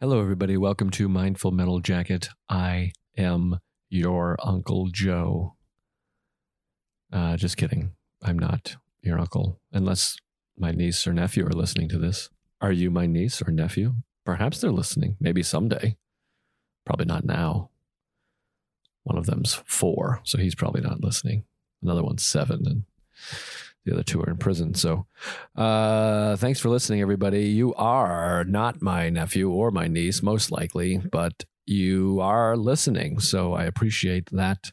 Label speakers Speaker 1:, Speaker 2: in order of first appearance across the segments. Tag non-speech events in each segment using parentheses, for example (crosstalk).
Speaker 1: Hello, everybody. Welcome to Mindful Metal Jacket. I am your Uncle Joe. Uh, just kidding. I'm not your uncle, unless my niece or nephew are listening to this. Are you my niece or nephew? Perhaps they're listening. Maybe someday. Probably not now. One of them's four, so he's probably not listening. Another one's seven, and the other two are in prison. So, uh, thanks for listening, everybody. You are not my nephew or my niece, most likely, but you are listening. So, I appreciate that.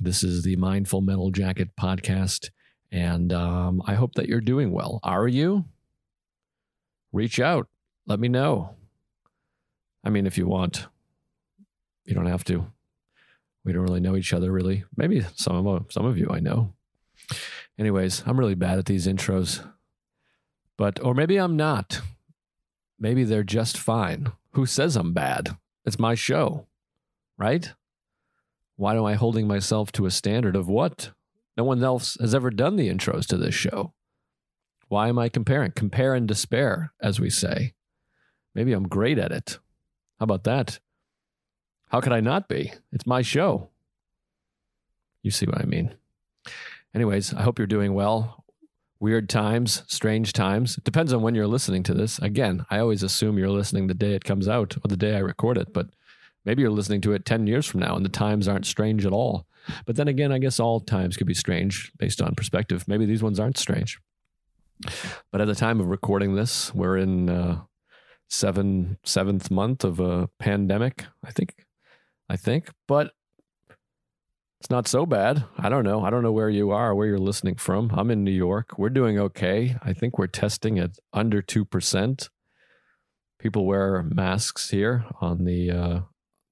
Speaker 1: This is the Mindful Metal Jacket podcast, and um, I hope that you're doing well. Are you? Reach out. Let me know. I mean, if you want, you don't have to. We don't really know each other, really. Maybe some of some of you I know. Anyways, I'm really bad at these intros. But, or maybe I'm not. Maybe they're just fine. Who says I'm bad? It's my show, right? Why am I holding myself to a standard of what? No one else has ever done the intros to this show. Why am I comparing? Compare and despair, as we say. Maybe I'm great at it. How about that? How could I not be? It's my show. You see what I mean. Anyways, I hope you're doing well. Weird times, strange times. It depends on when you're listening to this. Again, I always assume you're listening the day it comes out or the day I record it, but maybe you're listening to it 10 years from now and the times aren't strange at all. But then again, I guess all times could be strange based on perspective. Maybe these ones aren't strange. But at the time of recording this, we're in uh, seven seventh month of a pandemic. I think, I think. But it's not so bad. I don't know. I don't know where you are, where you're listening from. I'm in New York. We're doing okay. I think we're testing at under 2%. People wear masks here on the uh,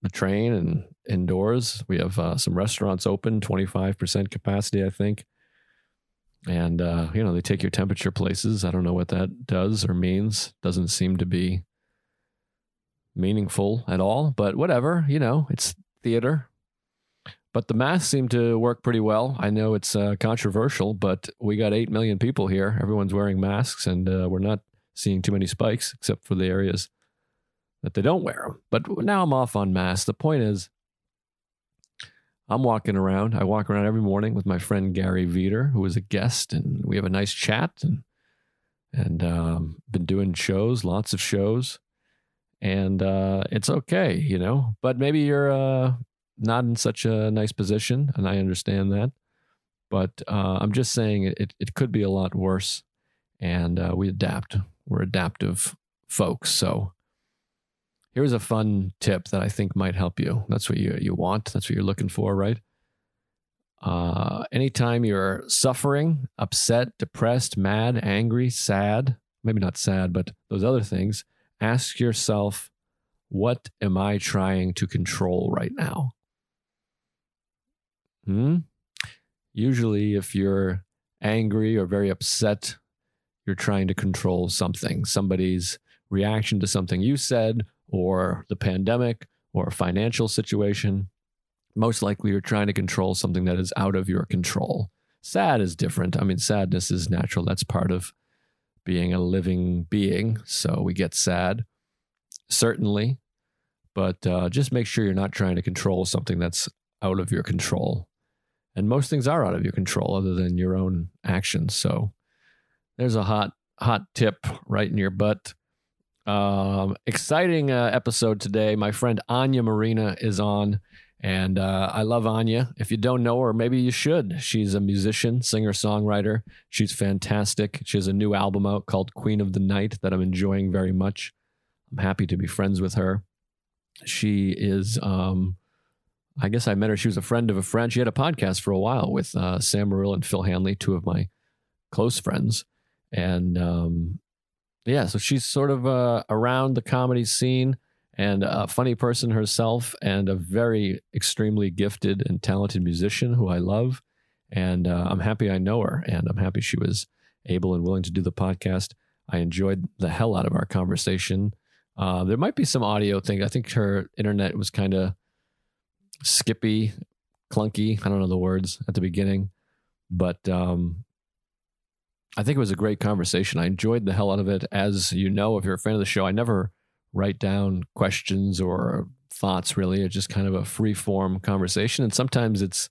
Speaker 1: the train and indoors. We have uh, some restaurants open, 25% capacity, I think. And, uh, you know, they take your temperature places. I don't know what that does or means. Doesn't seem to be meaningful at all, but whatever. You know, it's theater. But the masks seem to work pretty well. I know it's uh, controversial, but we got 8 million people here. Everyone's wearing masks, and uh, we're not seeing too many spikes except for the areas that they don't wear them. But now I'm off on masks. The point is, I'm walking around. I walk around every morning with my friend Gary Vider, who is a guest, and we have a nice chat and and um, been doing shows, lots of shows, and uh, it's okay, you know. But maybe you're uh, not in such a nice position, and I understand that. But uh, I'm just saying it, it could be a lot worse, and uh, we adapt. We're adaptive folks. So here's a fun tip that I think might help you. That's what you, you want, that's what you're looking for, right? Uh, anytime you're suffering, upset, depressed, mad, angry, sad, maybe not sad, but those other things, ask yourself, what am I trying to control right now? Hmm? Usually, if you're angry or very upset, you're trying to control something, somebody's reaction to something you said, or the pandemic, or a financial situation. Most likely, you're trying to control something that is out of your control. Sad is different. I mean, sadness is natural. That's part of being a living being. So we get sad, certainly. But uh, just make sure you're not trying to control something that's out of your control. And most things are out of your control other than your own actions. So there's a hot, hot tip right in your butt. Um, exciting uh, episode today. My friend Anya Marina is on, and uh, I love Anya. If you don't know her, maybe you should. She's a musician, singer, songwriter. She's fantastic. She has a new album out called Queen of the Night that I'm enjoying very much. I'm happy to be friends with her. She is um, I guess I met her. She was a friend of a friend. She had a podcast for a while with uh, Sam Morril and Phil Hanley, two of my close friends. And um, yeah, so she's sort of uh, around the comedy scene and a funny person herself and a very extremely gifted and talented musician who I love. And uh, I'm happy I know her and I'm happy she was able and willing to do the podcast. I enjoyed the hell out of our conversation. Uh, there might be some audio thing. I think her internet was kind of skippy, clunky. I don't know the words at the beginning, but um, I think it was a great conversation. I enjoyed the hell out of it. As you know, if you're a fan of the show, I never write down questions or thoughts. Really, it's just kind of a free form conversation, and sometimes it's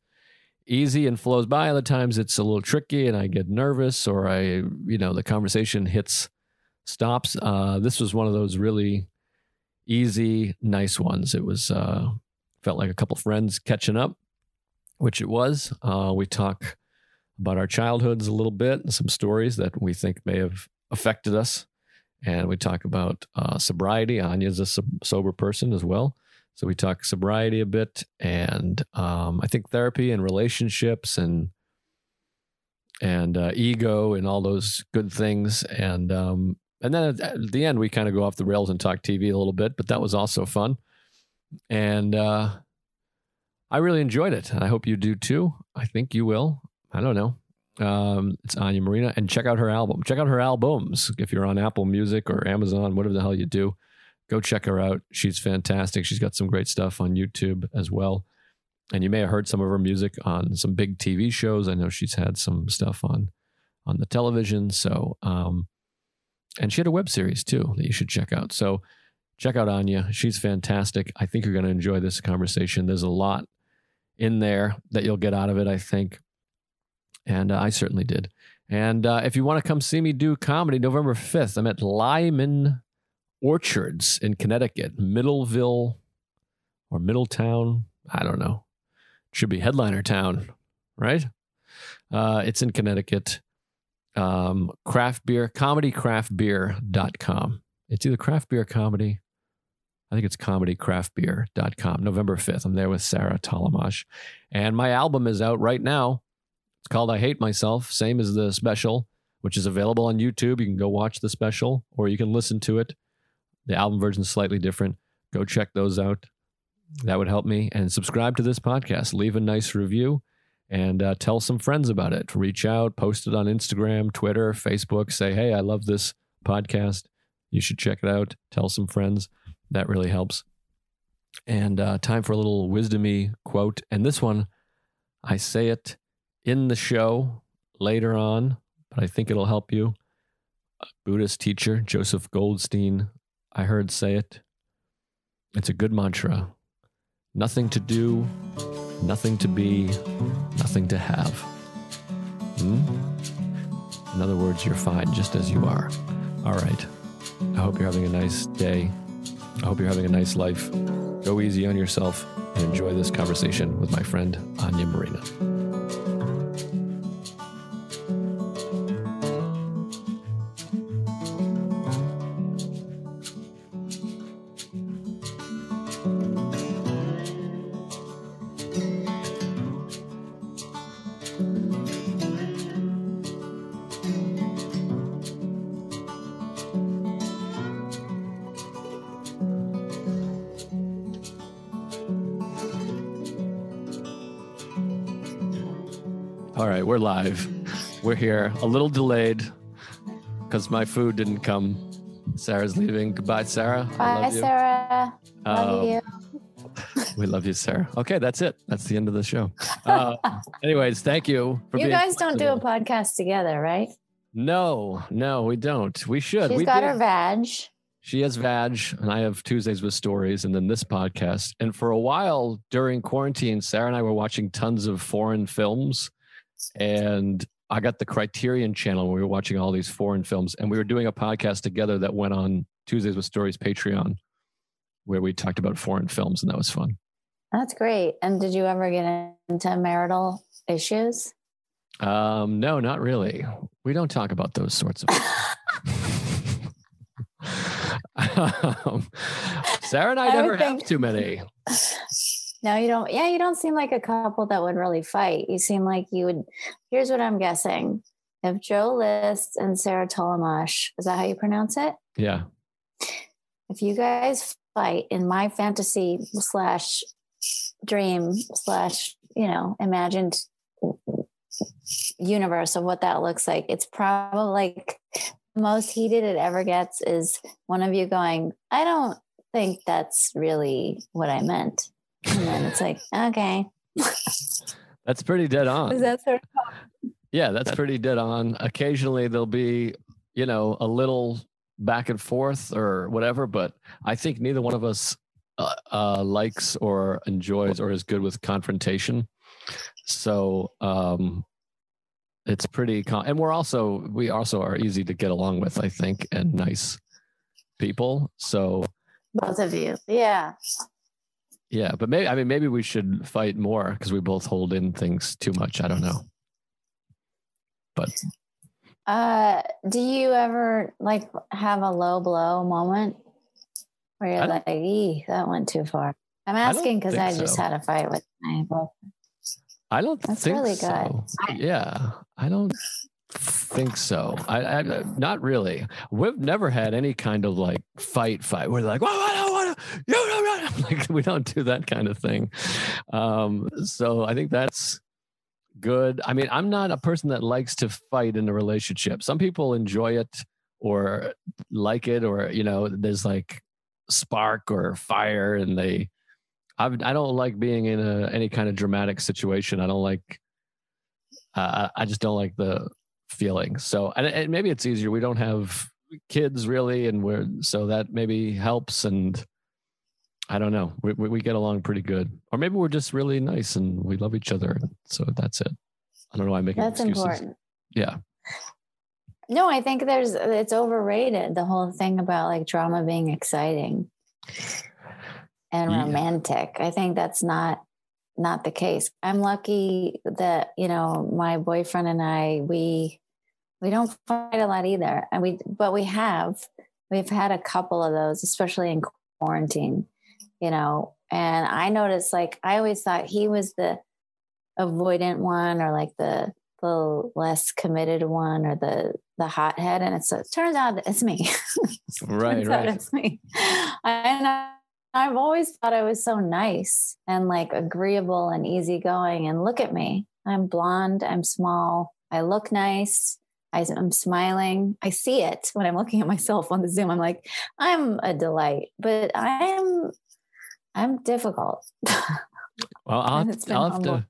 Speaker 1: easy and flows by. Other times it's a little tricky, and I get nervous, or I, you know, the conversation hits stops. Uh, this was one of those really easy, nice ones. It was uh, felt like a couple of friends catching up, which it was. Uh, we talk about our childhoods a little bit and some stories that we think may have affected us. And we talk about uh, sobriety. Anya's a sober person as well. So we talk sobriety a bit and um, I think therapy and relationships and and uh, ego and all those good things. And um, and then at the end we kind of go off the rails and talk TV a little bit, but that was also fun. And uh, I really enjoyed it. I hope you do too. I think you will. I don't know. Um, it's Anya Marina, and check out her album. Check out her albums if you're on Apple Music or Amazon, whatever the hell you do. Go check her out. She's fantastic. She's got some great stuff on YouTube as well. And you may have heard some of her music on some big TV shows. I know she's had some stuff on on the television. So, um, and she had a web series too that you should check out. So, check out Anya. She's fantastic. I think you're going to enjoy this conversation. There's a lot in there that you'll get out of it. I think and uh, I certainly did. And uh, if you want to come see me do comedy, November 5th, I'm at Lyman Orchards in Connecticut, Middleville or Middletown. I don't know. It should be Headliner Town, right? Uh, it's in Connecticut. Um, craft beer, comedycraftbeer.com. It's either craft beer comedy. I think it's comedycraftbeer.com. November 5th. I'm there with Sarah Tollemache. And my album is out right now. It's called I Hate Myself, same as the special, which is available on YouTube. You can go watch the special or you can listen to it. The album version is slightly different. Go check those out. That would help me. And subscribe to this podcast. Leave a nice review and uh, tell some friends about it. Reach out, post it on Instagram, Twitter, Facebook. Say, hey, I love this podcast. You should check it out. Tell some friends. That really helps. And uh, time for a little wisdomy quote. And this one, I say it in the show later on, but I think it'll help you. A Buddhist teacher, Joseph Goldstein, I heard say it. It's a good mantra. Nothing to do, nothing to be, nothing to have. Hmm? In other words, you're fine just as you are. All right. I hope you're having a nice day. I hope you're having a nice life. Go easy on yourself and enjoy this conversation with my friend Anya Marina. Live. We're here, a little delayed because my food didn't come. Sarah's leaving. Goodbye, Sarah.
Speaker 2: Bye, Sarah. Love um, you.
Speaker 1: we love you, Sarah. Okay, that's it. That's the end of the show. Uh, (laughs) anyways, thank you.
Speaker 2: you guys don't do a podcast together, right?
Speaker 1: No, no, we don't. We should.
Speaker 2: She's
Speaker 1: we
Speaker 2: got did. her vag.
Speaker 1: She has Vag, and I have Tuesdays with Stories, and then this podcast. And for a while during quarantine, Sarah and I were watching tons of foreign films and I got the Criterion channel. We were watching all these foreign films, and we were doing a podcast together that went on Tuesdays with Stories Patreon, where we talked about foreign films, and that was fun.
Speaker 2: That's great. And did you ever get into marital issues?
Speaker 1: Um, no, not really. We don't talk about those sorts of. (laughs) (laughs) um, Sarah and I, I never have too many. (laughs)
Speaker 2: No, you don't. Yeah, you don't seem like a couple that would really fight. You seem like you would. Here's what I'm guessing: if Joe List and Sarah Tollemache, is that how you pronounce it?
Speaker 1: Yeah.
Speaker 2: If you guys fight in my fantasy slash dream slash you know imagined universe of what that looks like, it's probably like the most heated it ever gets is one of you going, "I don't think that's really what I meant." And then it's like, okay. (laughs)
Speaker 1: that's pretty dead on.
Speaker 2: Is that sort of
Speaker 1: Yeah, that's pretty dead on. Occasionally there'll be, you know, a little back and forth or whatever, but I think neither one of us uh, uh, likes or enjoys or is good with confrontation. So um, it's pretty, con- and we're also we also are easy to get along with, I think, and nice people. So
Speaker 2: both of you, yeah,
Speaker 1: yeah. But maybe I mean maybe we should fight more because we both hold in things too much. I don't know, but
Speaker 2: uh, do you ever like have a low blow moment where you're like, that went too far"? I'm asking because I, I, just so. had a fight with my boyfriend.
Speaker 1: I don't That's think really so. Good. Yeah, I don't think so. I, I, not really. We've never had any kind of like fight fight. We're like, what, you don't, like we don't do that kind of thing. Um, so I think that's good. I mean, I'm not a person that likes to fight in a relationship. Some people enjoy it or like it, or you know, there's like spark or fire, and they. I've, I don't like being in a, any kind of dramatic situation. I don't like. Uh, I just don't like the feeling. So, and, and maybe it's easier. We don't have kids really, and we're so that maybe helps. And I don't know. We, we get along pretty good, or maybe we're just really nice and we love each other. So that's it. I don't know why I'm making that's excuses. important. Yeah.
Speaker 2: No, I think there's it's overrated. The whole thing about like drama being exciting and yeah. romantic. I think that's not not the case. I'm lucky that you know my boyfriend and I we we don't fight a lot either, and we but we have we've had a couple of those, especially in quarantine you know. And I noticed, like, I always thought he was the avoidant one or like the the less committed one or the the hothead and it's, it turns out that it's me (laughs)
Speaker 1: right right
Speaker 2: it's me and i've always thought i was so nice and like agreeable and easygoing and look at me i'm blonde i'm small i look nice I, am smiling. I see it when I'm looking at myself on the Zoom. I'm like, I'm a delight, but I am I'm difficult. (laughs)
Speaker 1: well, I'll, have, to, I'll have to.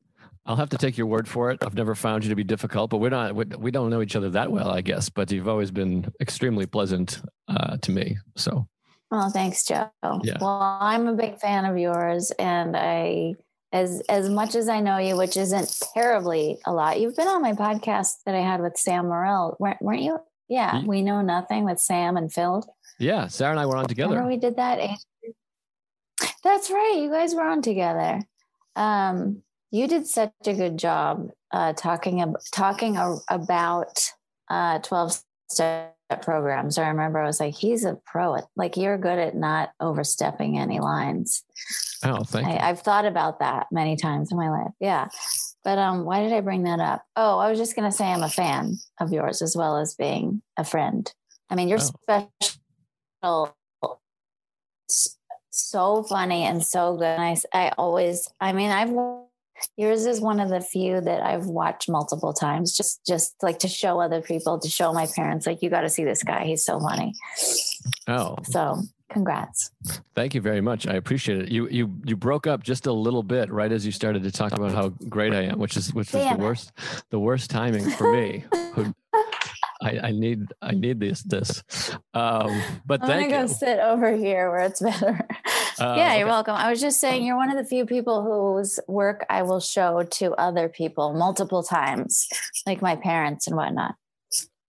Speaker 1: I'll have to take your word for it. I've never found you to be difficult, but we're not. We don't know each other that well, I guess. But you've always been extremely pleasant uh, to me. So.
Speaker 2: Well, thanks, Joe. Yeah. Well, I'm a big fan of yours, and I, as as much as I know you, which isn't terribly a lot. You've been on my podcast that I had with Sam Morril, weren't, weren't you? Yeah, we know nothing with Sam and Phil.
Speaker 1: Yeah, Sarah and I were on together.
Speaker 2: Remember we did that that's right. You guys were on together. Um, you did such a good job uh, talking ab- talking a- about uh, twelve step programs. I remember I was like, he's a pro. At, like you're good at not overstepping any lines.
Speaker 1: Oh, thank I, you.
Speaker 2: I've thought about that many times in my life. Yeah. But um, why did I bring that up? Oh, I was just going to say I'm a fan of yours as well as being a friend. I mean, you're oh. special so funny and so good. I, I always, I mean, I've yours is one of the few that I've watched multiple times, just just like to show other people, to show my parents, like you got to see this guy. He's so funny.
Speaker 1: Oh,
Speaker 2: so congrats.
Speaker 1: Thank you very much. I appreciate it. You you you broke up just a little bit right as you started to talk about how great I am, which is which is the worst the worst timing for me. (laughs) who, I, I, need I need this this. Um, but
Speaker 2: I'm gonna go sit over here where it's better. Uh, (laughs) yeah, you're welcome. I was just saying you're one of the few people whose work I will show to other people multiple times, like my parents and whatnot.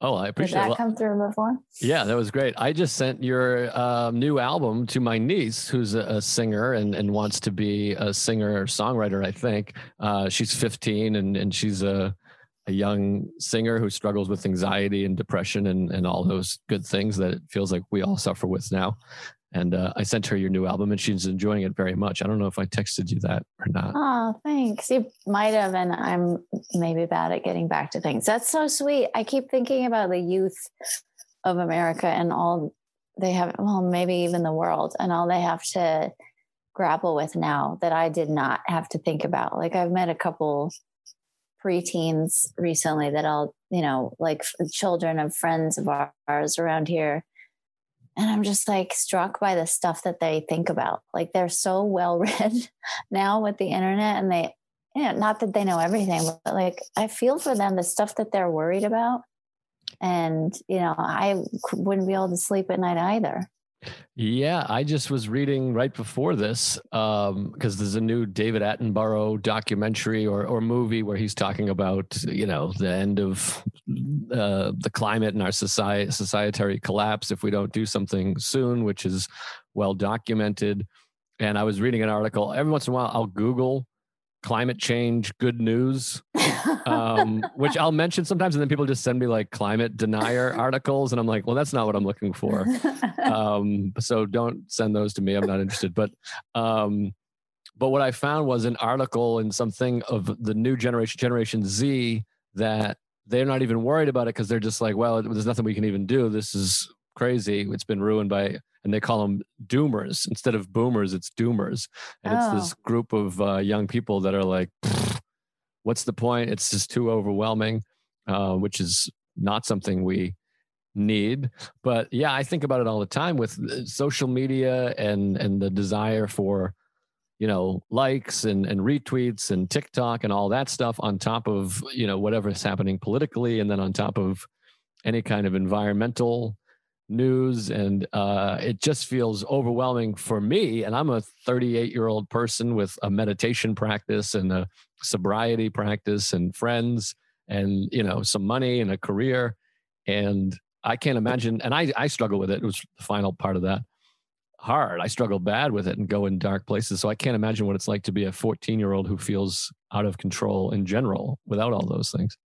Speaker 1: Oh, I appreciate
Speaker 2: Did that. come through before?
Speaker 1: Yeah, that was great. I just sent your um, new album to my niece, who's a, a, singer and, and wants to be a singer or songwriter. I think uh, she's 15 and and she's a a young singer who struggles with anxiety and depression and, and all those good things that it feels like we all suffer with now. And uh, I sent her your new album and she's enjoying it very much. I don't know if I texted you that or not.
Speaker 2: Oh, thanks. You might have. And I'm maybe bad at getting back to things. That's so sweet. I keep thinking about the youth of America and all they have, well, maybe even the world and all they have to grapple with now that I did not have to think about. Like I've met a couple preteens recently that I'll, you know, like children of friends of ours around here. And I'm just like struck by the stuff that they think about. Like they're so well read (laughs) now with the internet and they, you know, not that they know everything, but like I feel for them the stuff that they're worried about. And, you know, I wouldn't be able to sleep at night either.
Speaker 1: Yeah, I just was reading right before this because um, there's a new David Attenborough documentary or, or movie where he's talking about you know the end of uh, the climate and our society societary collapse if we don't do something soon, which is well documented. And I was reading an article. Every once in a while, I'll Google climate change good news (laughs) um, which i'll mention sometimes and then people just send me like climate denier (laughs) articles and i'm like well that's not what i'm looking for. (laughs) Um, so don't send those to me i'm not interested. But um, but what i found was an article in something of the new generation generation z that they're not even worried about it because they're just like well there's nothing we can even do. This is crazy it's been ruined by and they call them doomers (laughs) instead of boomers it's doomers and oh. it's this oh. group of uh, young people that are like what's the point it's just too overwhelming uh, which is not something we need but yeah i think about it all the time with uh, social media and and the desire for you know likes and and retweets and tiktok and all that stuff on top of you know whatever's happening politically and then on top of any kind of environmental news and uh, it just feels overwhelming for me and i'm a 38 year old person with a meditation practice and a sobriety practice and friends and you know some money and a career and i can't imagine and i i struggle with it it was the final part of that hard. I struggle bad with it and go in dark places so i can't imagine what it's like to be a 14 year old who feels out of control in general without all those things.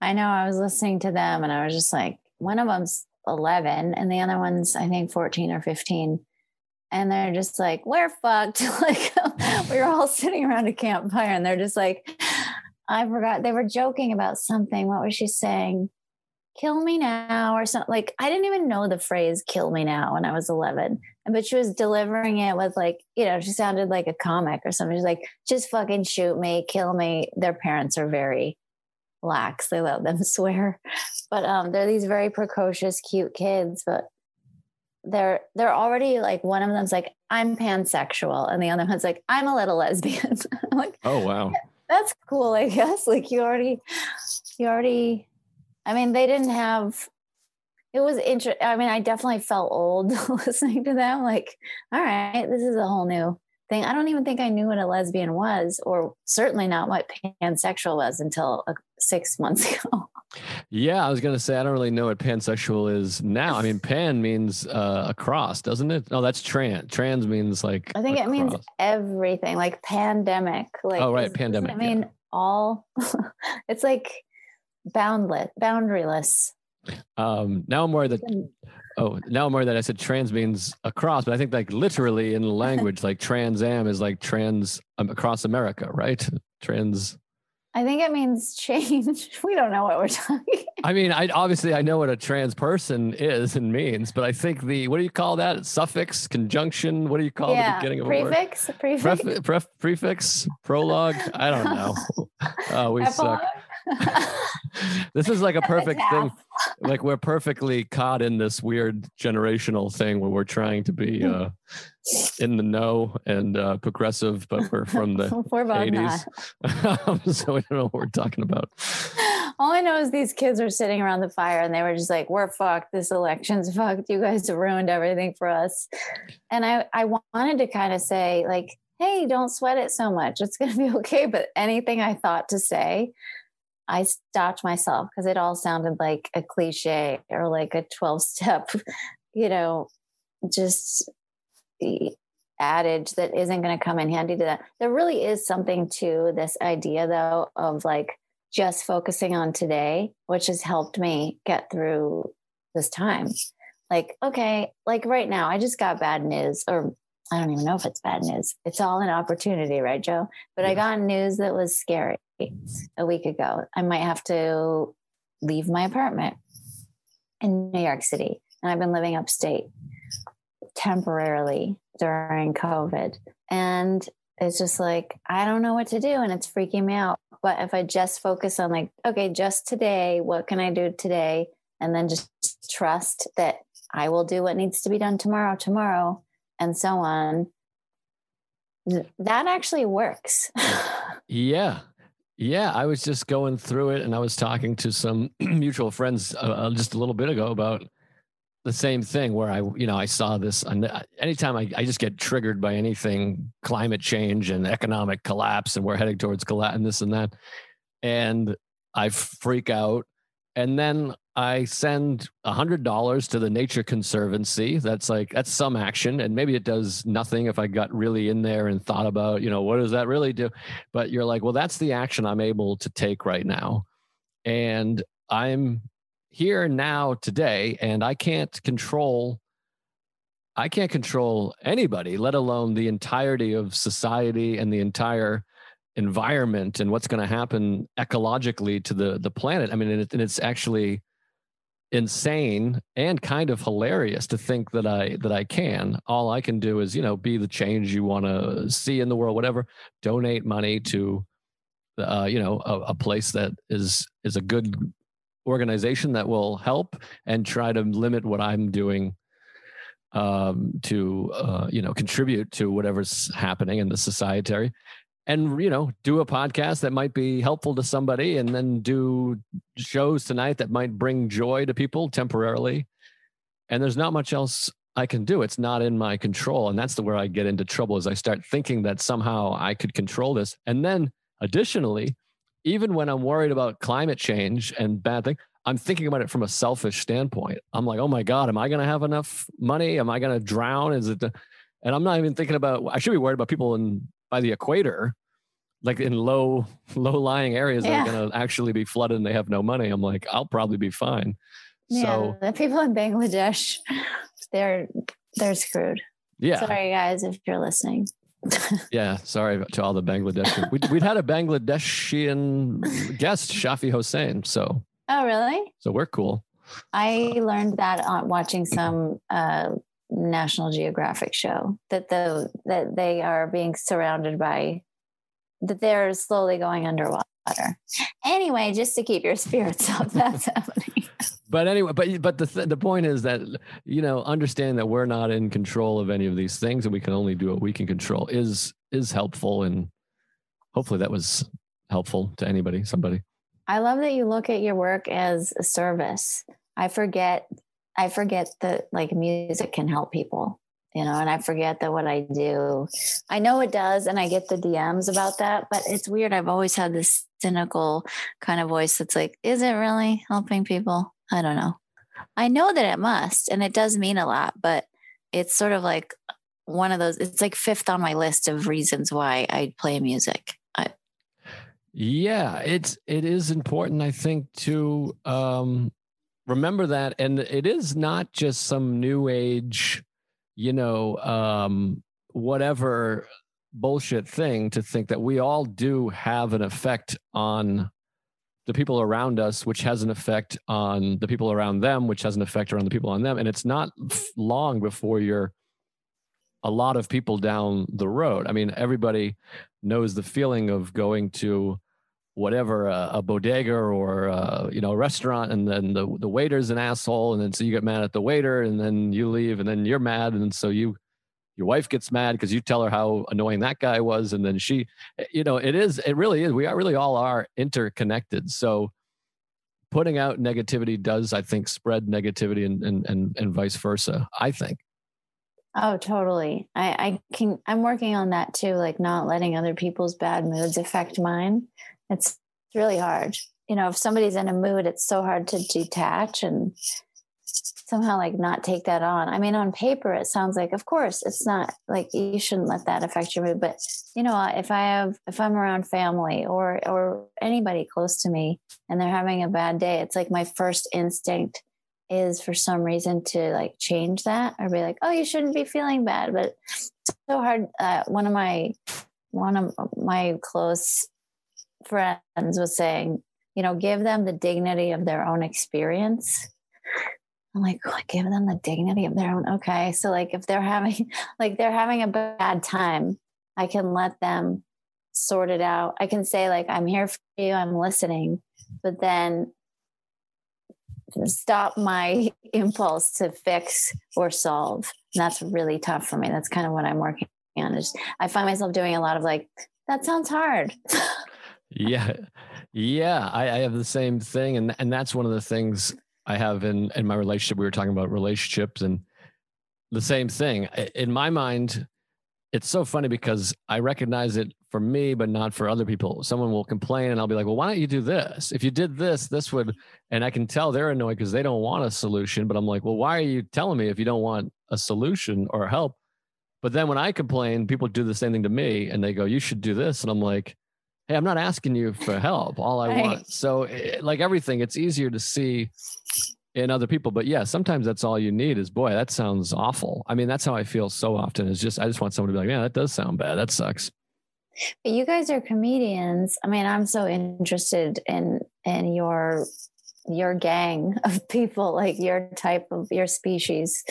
Speaker 2: I know i was listening to them and i was just like one of them's 11 and the other one's i think 14 or 15 and they're just like we're fucked. (laughs) Like we were all sitting around a campfire and they're just like i forgot they were joking about something. What was she saying? Kill me now or something like i didn't even know the phrase kill me now when i was 11 but she was delivering it with like you know she sounded like a comic or something. She's like just fucking shoot me kill me. Their parents are very lax. They let them (laughs) swear, but um, they're these very precocious, cute kids. But they're they're already like one of them's like I'm pansexual, and the other one's like I'm a little lesbian. (laughs) like,
Speaker 1: oh wow,
Speaker 2: that's cool. I guess (laughs) like you already, you already. I mean, they didn't have. It was interesting. I mean, I definitely felt old listening to them. Like, all right, this is a whole new thing. I don't even think I knew what a lesbian was, or certainly not what pansexual was until uh, six (laughs) months ago.
Speaker 1: Yeah, I was going to say I don't really know what pansexual is now. I mean, (laughs) pan means uh, across, doesn't it? No, that's trans. Trans means like
Speaker 2: I think across. it means everything, like pandemic. Like
Speaker 1: oh right, pandemic.
Speaker 2: I mean, yeah. all. (laughs) it's like boundless, boundaryless.
Speaker 1: Um, now I'm worried that Oh, now I'm worried that I said trans means across, but I think like literally in language, like Trans Am is like trans um, across America, right? Trans.
Speaker 2: I think it means change. (laughs) We don't know what we're talking.
Speaker 1: I mean, I obviously I know what a trans person is and means, but I think the what do you call that? Suffix, conjunction. What do you call yeah, the beginning of
Speaker 2: prefix,
Speaker 1: a word?
Speaker 2: Prefix,
Speaker 1: prefix, pref, prefix, prologue. I don't know. Uh, (laughs) we Epilogue. suck. (laughs) this is like a perfect thing. Like we're perfectly caught in this weird generational thing where we're trying to be uh, in the know and uh, progressive, but we're from the (laughs) we're 80s. (laughs) so we don't know what we're talking about.
Speaker 2: All I know is these kids were sitting around the fire and they were just like, we're fucked. This election's fucked. You guys have ruined everything for us. And I, I wanted to kind of say, like, hey, don't sweat it so much. It's going to be okay. But anything I thought to say, I stopped myself because it all sounded like a cliche or like a 12 step, (laughs) you know, just adage that isn't going to come in handy to that. There really is something to this idea, though, of like just focusing on today, which has helped me get through this time. Like, okay, like right now, I just got bad news, or I don't even know if it's bad news. It's all an opportunity, right, Joe? But yeah. I got news that was scary a week ago. I might have to leave my apartment in New York City. And I've been living upstate temporarily during COVID. And it's just like, I don't know what to do. And it's freaking me out. But if I just focus on, like, okay, just today, what can I do today? And then just trust that I will do what needs to be done tomorrow, tomorrow, and so on. That actually works. (laughs)
Speaker 1: yeah. Yeah, I was just going through it and I was talking to some (clears throat) mutual friends uh, uh, just a little bit ago about the same thing where I, you know, I saw this. Anytime I, I just get triggered by anything climate change and economic collapse and we're heading towards collapse and this and that. And I freak out. And then I send a hundred dollars to the Nature Conservancy. That's like that's some action, and maybe it does nothing if I got really in there and thought about, you know, what does that really do? But you're like, well, that's the action I'm able to take right now, and I'm here now today, and I can't control. I can't control anybody, let alone the entirety of society and the entire environment and what's going to happen ecologically to the the planet. I mean, and, it, and it's actually insane and kind of hilarious to think that I that I can. All I can do is, you know, be the change you want to see in the world, whatever. Donate money to uh, you know, a, a place that is is a good organization that will help and try to limit what I'm doing um, to uh, you know contribute to whatever's happening in the society and you know do a podcast that might be helpful to somebody and then do shows tonight that might bring joy to people temporarily. And there's not much else i can do. It's not in my control. And that's the where i get into trouble is i start thinking that somehow i could control this. And then additionally even when i'm worried about climate change and bad thing i'm thinking about it from a selfish standpoint. I'm like oh my god am i going to have enough money? Am i going to drown? Is it and i'm not even thinking about i should be worried about people in by the equator, like in low (laughs) low lying areas yeah. that are going to actually be flooded and they have no money. I'm like, I'll probably be fine.
Speaker 2: Yeah, so the people in Bangladesh, (laughs) they're they're screwed.
Speaker 1: Yeah.
Speaker 2: Sorry guys if you're listening. (laughs)
Speaker 1: yeah, sorry to all the Bangladeshi. We'd, we'd had a Bangladeshian guest, Shafi Hossein. So.
Speaker 2: Oh really?
Speaker 1: So we're cool.
Speaker 2: I learned that on watching some uh, National Geographic show that the that they are being surrounded by that they're slowly going underwater. Anyway, just to keep your (laughs) spirits up, that's happening.
Speaker 1: But anyway, but but the th- the point is that you know understand that we're not in control of any of these things, and we can only do what we can control is is helpful, and hopefully that was helpful to anybody, somebody.
Speaker 2: I love that you look at your work as a service. I forget I forget that like music can help people, you know, and I forget that what I do, I know it does. And I get the DMs about that, but it's weird. I've always had this cynical kind of voice that's like, is it really helping people? I don't know. I know that it must, and it does mean a lot, but it's sort of like one of those, it's like fifth on my list of reasons why I play music. I,
Speaker 1: yeah, it's it is important, I think, to um, remember that and it is not just some new age you know um whatever bullshit thing to think that we all do have an effect on the people around us which has an effect on the people around them which has an effect around the people on them and it's not long before you're a lot of people down the road. I mean everybody knows the feeling of going to whatever uh, a bodega or uh, you know a restaurant and then the the waiter's an asshole and then so you get mad at the waiter and then you leave and then you're mad and so you your wife gets mad because you tell her how annoying that guy was and then she eh, you know it is it really is we are really all are interconnected so putting out negativity does i think spread negativity and and and, and vice versa i think
Speaker 2: Oh, totally. I, I can, I'm working on that too, like not letting other people's bad moods affect mine. It's really hard. You know, if somebody's in a mood, it's so hard to detach and somehow like not take that on. I mean, on paper, it sounds like, of course, it's not like you shouldn't let that affect your mood. But you know, if I have, if I'm around family or or anybody close to me and they're having a bad day, it's like my first instinct is for some reason to like change that or be like, oh, you shouldn't be feeling bad. But it's so hard. Uh, one of my one of my close friends was saying, you know, give them the dignity of their own experience. I'm like, oh, give them the dignity of their own. Okay. So like if they're having (laughs) like they're having a bad time, I can let them sort it out. I can say, like, I'm here for you, I'm listening, but then stop my (laughs) impulse to fix or solve. And that's really tough for me. That's kind of what I'm working on. Is I find myself doing a lot of like, that sounds hard. (laughs)
Speaker 1: yeah, yeah. I, I have the same thing, and and that's one of the things I have in in my relationship. We were talking about relationships, and the same thing in my mind. It's so funny because I recognize it for me, but not for other people. Someone will complain, and I'll be like, "Well, why don't you do this? If you did this, this would." And I can tell they're annoyed because they don't want a solution. But I'm like, "Well, why are you telling me if you don't want a solution or help?" But then when I complain, people do the same thing to me, and they go, "You should do this," and I'm like, hey, I'm not asking you for help. All I right. want. So, it, eh, like everything, it's easier to see in other people. But yeah, sometimes that's all you need is, boy, that sounds awful. I mean, that's how I feel so often is just, I just want someone to be like, yeah, that does sound bad. That sucks.
Speaker 2: But you guys are comedians. I mean, I'm so interested in, in your, your gang (laughs) of people, like your type of your species.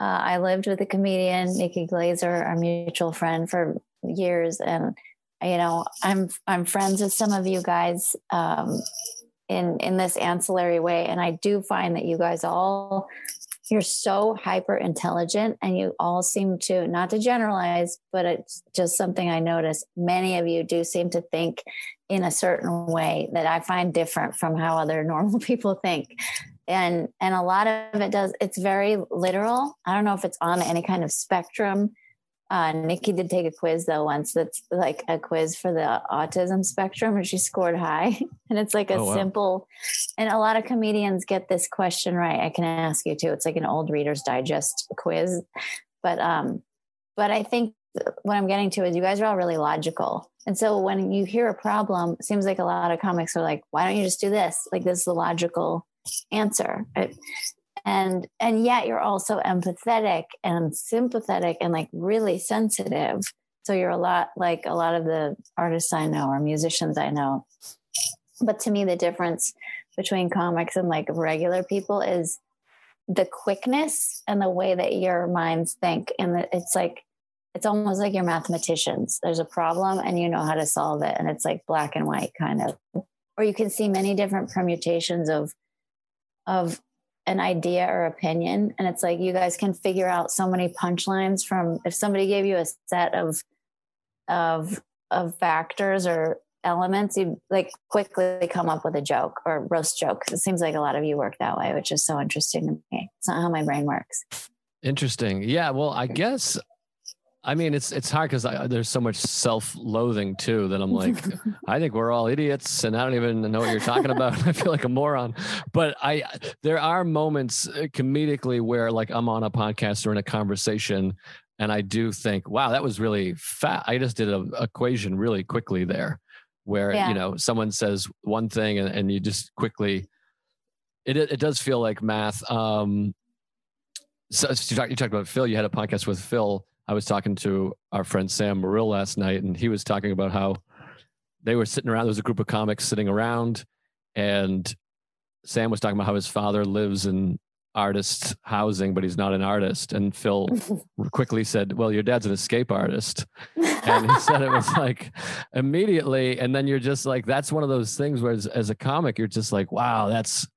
Speaker 2: Uh, I lived with a comedian, Nikki Glazer, our mutual friend for years. And you know i'm i'm friends with some of you guys um, in in this ancillary way and i do find that you guys all you're so hyper intelligent and you all seem to not to generalize but it's just something i notice many of you do seem to think in a certain way that i find different from how other (laughs) normal people think. And and a lot of it does it's very literal. I don't know if it's on any kind of spectrum uh, Nikki did take a quiz though once that's like a quiz for the autism spectrum and she scored high. (laughs) and it's like a oh, wow. simple, and a lot of comedians get this question right. I can ask you too. It's like an old Reader's Digest quiz. But, um, but I think what I'm getting to is you guys are all really logical. And so when you hear a problem, it seems like a lot of comics are like, why don't you just do this? Like this is the logical answer and and yet you're also empathetic and sympathetic and like really sensitive. So you're a lot like a lot of the artists i know or musicians i know. But to me the difference between comics and like regular people is the quickness and the way that your minds think. And it's like it's almost like you're mathematicians. There's a problem and you know how to solve it. And it's like black and white kind of. Or you can see many different permutations of of an idea or opinion and it's like you guys can figure out so many punchlines from if somebody gave you a set of of of factors or elements you like quickly come up with a joke or roast joke. It seems like a lot of you work that way which is so interesting to me. It's not how my brain works.
Speaker 1: Interesting. Yeah well i guess I mean, it's it's hard because there's so much self-loathing too that I'm like, (laughs) I think we're all idiots, and I don't even know what you're talking about. (laughs) I feel like a moron. But I, there are moments uh, comedically where like I'm on a podcast or in a conversation, and I do think, wow, that was really fat. I just did an equation really quickly there, where yeah. you know someone says one thing and, and you just quickly, it it does feel like math. Um, so you talked, you talked about Phil. You had a podcast with Phil I was talking to our friend Sam Morril last night, and he was talking about how they were sitting around. There was a group of comics sitting around, and Sam was talking about how his father lives in artist housing, but he's not an artist. And Phil (laughs) quickly said, Well, your dad's an escape artist. (laughs) And he said it was like immediately. And then you're just like, that's one of those things where as, as, a comic, you're just like, wow, that's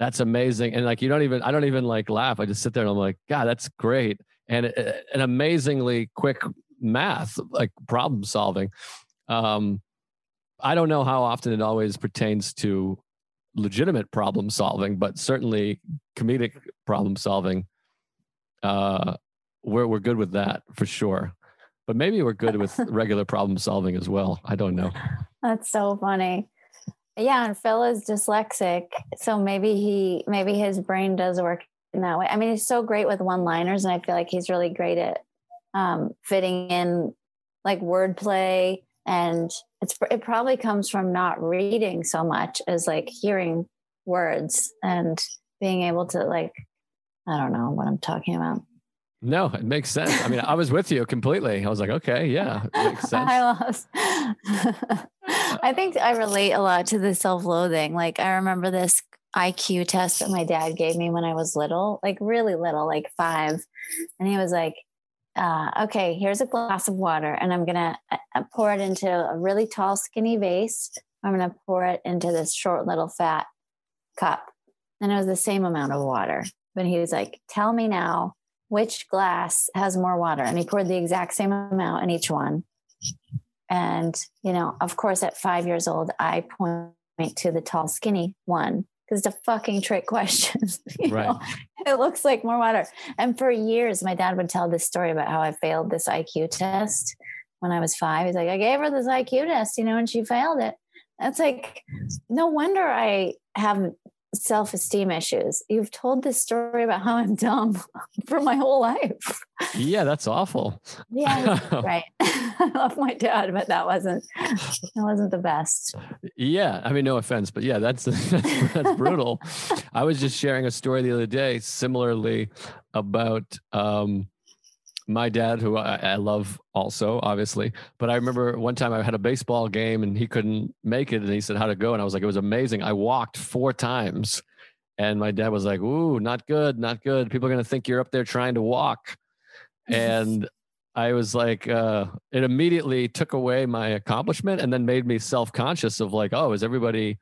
Speaker 1: that's amazing. And like you don't even I don't even like laugh. I just sit there and I'm like, God, that's great and uh, an amazingly quick math, like problem solving. Um, I don't know how often it always pertains to legitimate problem solving, but certainly comedic problem solving. Uh, we're we're good with that for sure. But maybe we're good with (laughs) regular problem solving as well. I don't know.
Speaker 2: That's so funny. Yeah, and Phil is dyslexic, so maybe he maybe his brain does work in that way. I mean, he's so great with one liners, and I feel like he's really great at um, fitting in like wordplay. And it's it probably comes from not reading so much as like hearing words and being able to like I don't know what I'm talking about.
Speaker 1: No, it makes sense. I mean, I was with you completely. I was like, okay, yeah, makes (laughs) sense. I lost. (laughs)
Speaker 2: I think I relate a lot to the self-loathing. Like I remember this IQ test that my dad gave me when I was little, like really little, like five. And he was like, uh, okay, here's a glass of water, and I'm going to uh, pour it into a really tall, skinny vase. I'm going to pour it into this short, little, fat cup. And it was the same amount of water. But he was like, tell me now which glass has more water. And he poured the exact same amount in each one. And, you know, of course, at five years old, I point to the tall, skinny one because it's a fucking trick question. (laughs) right. Know? It looks like more water. And for years, my dad would tell this story about how I failed this IQ test when I was five. He's like, I gave her this IQ test, you know, and she failed it. That's like, no wonder I have self esteem issues. You've told this story about how I'm dumb (laughs) for my whole life.
Speaker 1: Yeah, that's awful.
Speaker 2: Yeah, (laughs) right. (laughs) I love my dad, but that wasn't that wasn't the best.
Speaker 1: Yeah, I mean, no offense, but yeah, that's that's, that's brutal. I was just sharing a story the other day, similarly about um, my dad, who I, I, love also, obviously. But I remember one time I had a baseball game and he couldn't make it. And he said, How'd it go? And I was like, It was amazing. I walked four times. And my dad was like, Ooh, not good, not good. People are going to think you're up there trying to walk. and I was like, uh, it immediately took away my accomplishment and then made me self conscious of like, Oh, is everybody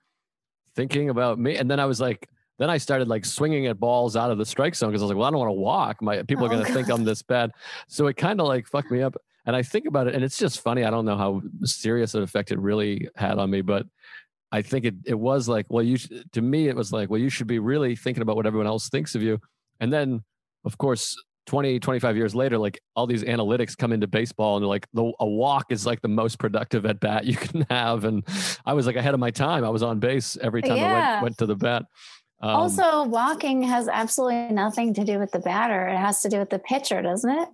Speaker 1: thinking about me? And then I was like, then I started like swinging at balls out of the strike zone because I was like, well, I don't want to walk. My people are oh, going to think I'm this bad. So it kind of like fucked me up. And I think about it, and it's just funny. I don't know how serious an effect it really had on me, but I think it it was like, well, you to me it was like, well, you should be really thinking about what everyone else thinks of you. And then, of course, 20 25 years later like all these analytics come into baseball and they're like the, a walk is like the most productive at bat (laughs) you can have and i was like ahead of my time i was on base every time yeah. i went, went to the bat
Speaker 2: um, also, walking has absolutely nothing to do with the batter. It has to do with the pitcher, doesn't it?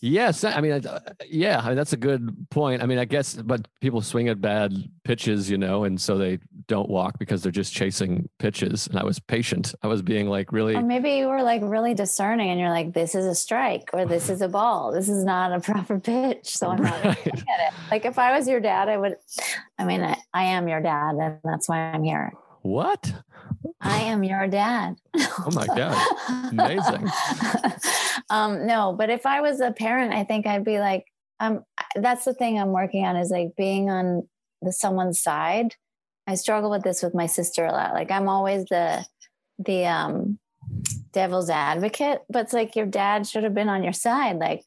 Speaker 1: Yes, I mean, yeah, I mean, that's a good point. I mean, I guess, but people swing at bad pitches, you know, and so they don't walk because they're just chasing pitches. And I was patient. I was being like really.
Speaker 2: Or maybe you were like really discerning, and you're like, "This is a strike, or this is a ball. This is not a proper pitch." So I'm not (laughs) right. at it. Like if I was your dad, I would. I mean, I, I am your dad, and that's why I'm here.
Speaker 1: What?
Speaker 2: I am your dad. (laughs)
Speaker 1: oh my God. Amazing. (laughs)
Speaker 2: um, no, but if I was a parent, I think I'd be like, um, that's the thing I'm working on is like being on the someone's side. I struggle with this with my sister a lot. Like I'm always the the um devil's advocate, but it's like your dad should have been on your side. Like,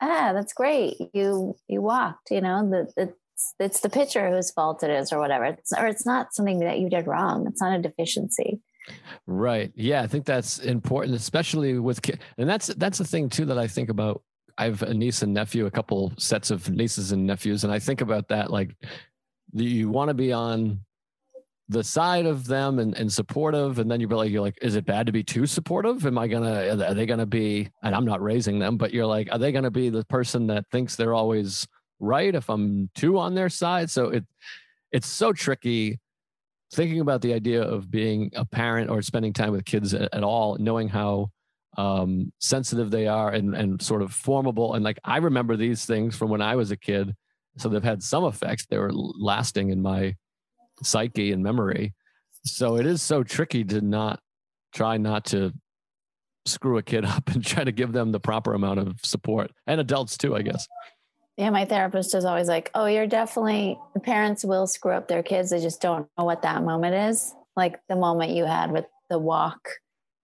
Speaker 2: ah, that's great. You you walked, you know, the the it's the pitcher whose fault it is or whatever. It's, or it's not something that you did wrong. It's not a deficiency.
Speaker 1: Right. Yeah i think that's important especially with kids and that's that's the thing too that i think about. I have a niece and nephew a couple sets of nieces and nephews and i think about that like you want to be on the side of them and, and supportive and then you're like you're like is it bad to be too supportive? Am i gonna are they gonna be and i'm not raising them but you're like are they gonna be the person that thinks they're always right if i'm too on their side. So it it's so tricky thinking about the idea of being a parent or spending time with kids at, at all knowing how um, sensitive they are and, and sort of formable. And like i remember these things from when i was a kid. So they've had some effects. They were lasting in my psyche and memory. So it is so tricky to not try not to screw a kid (laughs) up and try to give them the proper amount of support. And adults too i guess
Speaker 2: yeah, my therapist is always like, "Oh, you're definitely parents will screw up their kids. They just don't know what that moment is. Like the moment you had with the walk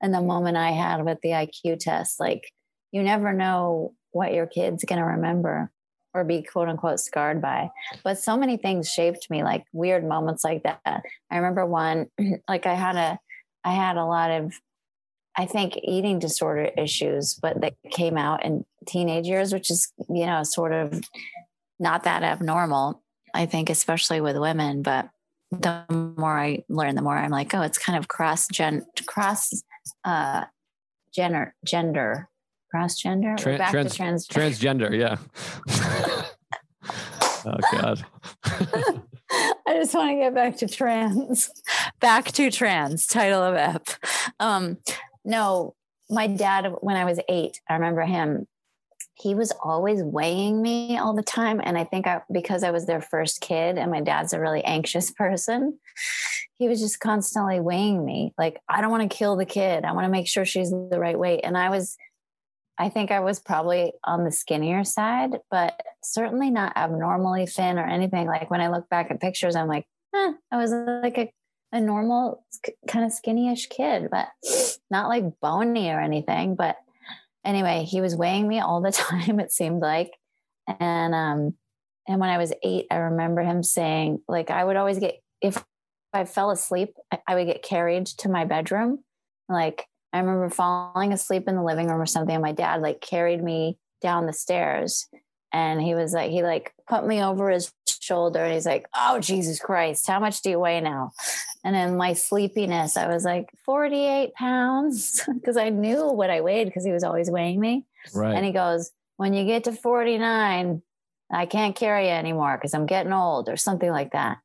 Speaker 2: and the moment I had with the IQ test. Like you never know what your kid's to remember or be quote unquote scarred by. But so many things shaped me, like weird moments like that. I remember one, (clears throat) like I had a, I had a lot of I think eating disorder issues, but that came out in teenage years, which is, you know, sort of not that abnormal, I think, especially with women. But the more I learn, the more I'm like, oh, it's kind of cross gen cross uh gender gender cross gender
Speaker 1: Tra- back trans- to trans- transgender yeah. (laughs) Oh god. (laughs)
Speaker 2: I just want to get back to trans back to trans title of ep um no, my dad, when I was eight, I remember him. He was always weighing me all the time. And I think I, because I was their first kid and my dad's a really anxious (laughs) person, he was just constantly weighing me. Like, I don't want to kill the kid. I want to make sure she's the right weight. And I was, I think I was probably on the skinnier side, but certainly not abnormally thin or anything. Like when I look back at pictures, I'm like, eh, I was like a a normal kind of skinny-ish kid, but (sniffs) not like bony or anything. But anyway, he was weighing me all the (laughs) time, it seemed like. And um, and when I was eight, I remember him saying, like, I would always get, if I fell asleep, I would get carried to my bedroom. Like, I remember falling asleep in the living room or something, and my dad like carried me down the stairs. And he was like, he like put me over his shoulder and he's like, Oh, Jesus Christ, how much do you weigh now? And in my sleepiness, I was like, 48 pounds (laughs) because I knew what I weighed because he was always weighing me.
Speaker 1: Right.
Speaker 2: And he goes, When you get to 49, I can't carry you anymore because I'm getting old or something like that.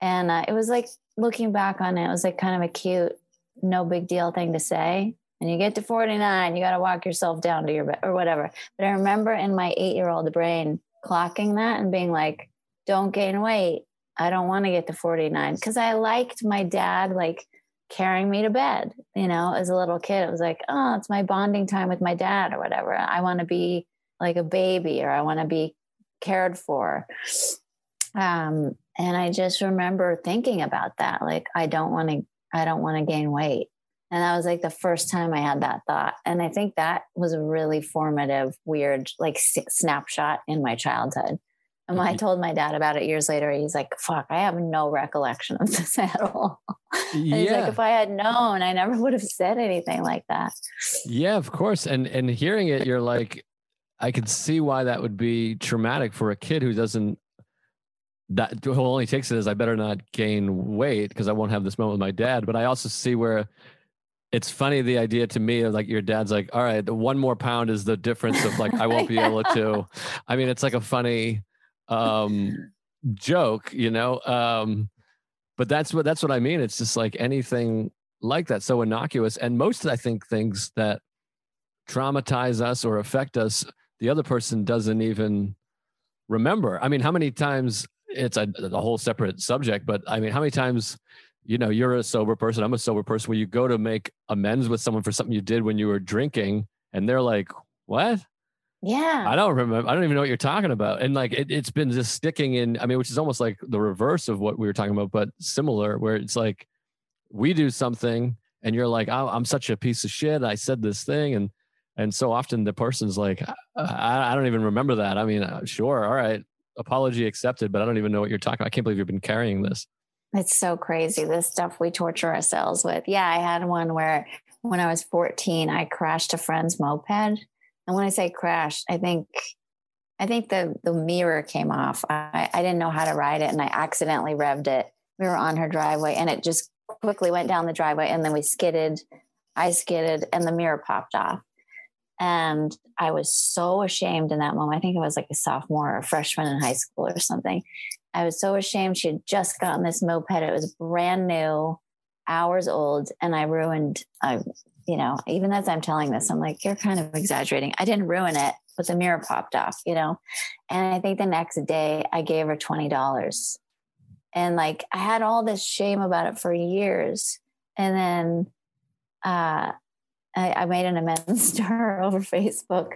Speaker 2: And uh, it was like looking back on it, it was like kind of a cute, no big deal thing to say. And you get to 49, you got to walk yourself down to your bed or whatever. But I remember in my eight year old brain clocking that and being like, don't gain weight. I don't want to get to 49 because I liked my dad like carrying me to bed, you know, as a little kid. It was like, oh, it's my bonding time with my dad or whatever. I want to be like a baby or I want to be cared for. Um, and I just remember thinking about that. Like, I don't want to, I don't want to gain weight. And that was like the first time I had that thought. And I think that was a really formative, weird, like snapshot in my childhood. And when I mm-hmm. told my dad about it years later, he's like, fuck, I have no recollection of (laughs) this at all. And he's
Speaker 1: yeah.
Speaker 2: like, if I had known, I never would have said anything like that.
Speaker 1: Yeah, of course. And and hearing it, you're like, I can see why that would be traumatic for a kid who doesn't that who only takes it as I better not gain weight because I won't have this moment with my dad. But I also see where it's funny the idea to me of like your dad's like, all right, the one more pound is the difference of like I won't be able to. (laughs) I mean, it's like a funny um joke, you know. Um, but that's what that's what I mean. It's just like anything like that, so innocuous. And most I think things that traumatize us or affect us, the other person doesn't even remember. I mean, how many times it's a, a whole separate subject, but I mean, how many times, you know, you're a sober person, I'm a sober person, where you go to make amends with someone for something you did when you were drinking, and they're like, "What?
Speaker 2: Yeah.
Speaker 1: I don't remember. I don't even know what you're talking about." And like, it, it's been just sticking in. I mean, which is almost like the reverse of what we were talking about, but similar, where it's like we do something, and you're like, oh, "I'm such a piece of shit. I said this thing," and and so often the person's like, I, I don't even remember that. I mean, uh, sure, all right, apology accepted, but I don't even know what you're talking. about. I can't believe you've been carrying this.
Speaker 2: It's so crazy, this stuff we torture ourselves with. Yeah, I had one where when I was 14, I crashed a friend's moped. And when I say crashed, I think I think the the mirror came off. I, I didn't know how to ride it and I accidentally revved it. We were on her driveway and it just quickly went down the driveway and then we skidded. I skidded and the mirror popped off. And I was so ashamed in that moment. I think I was like a sophomore or freshman in high school or something. I was so ashamed. She had just gotten this moped. It was brand new, hours old, and I ruined. I, you know, even as I'm telling this, I'm like, you're kind of exaggerating. I didn't ruin it, but the mirror popped off. You know, and I think the next day I gave her twenty dollars, and like I had all this shame about it for years, and then. uh I, I made an amends (laughs) to her over Facebook,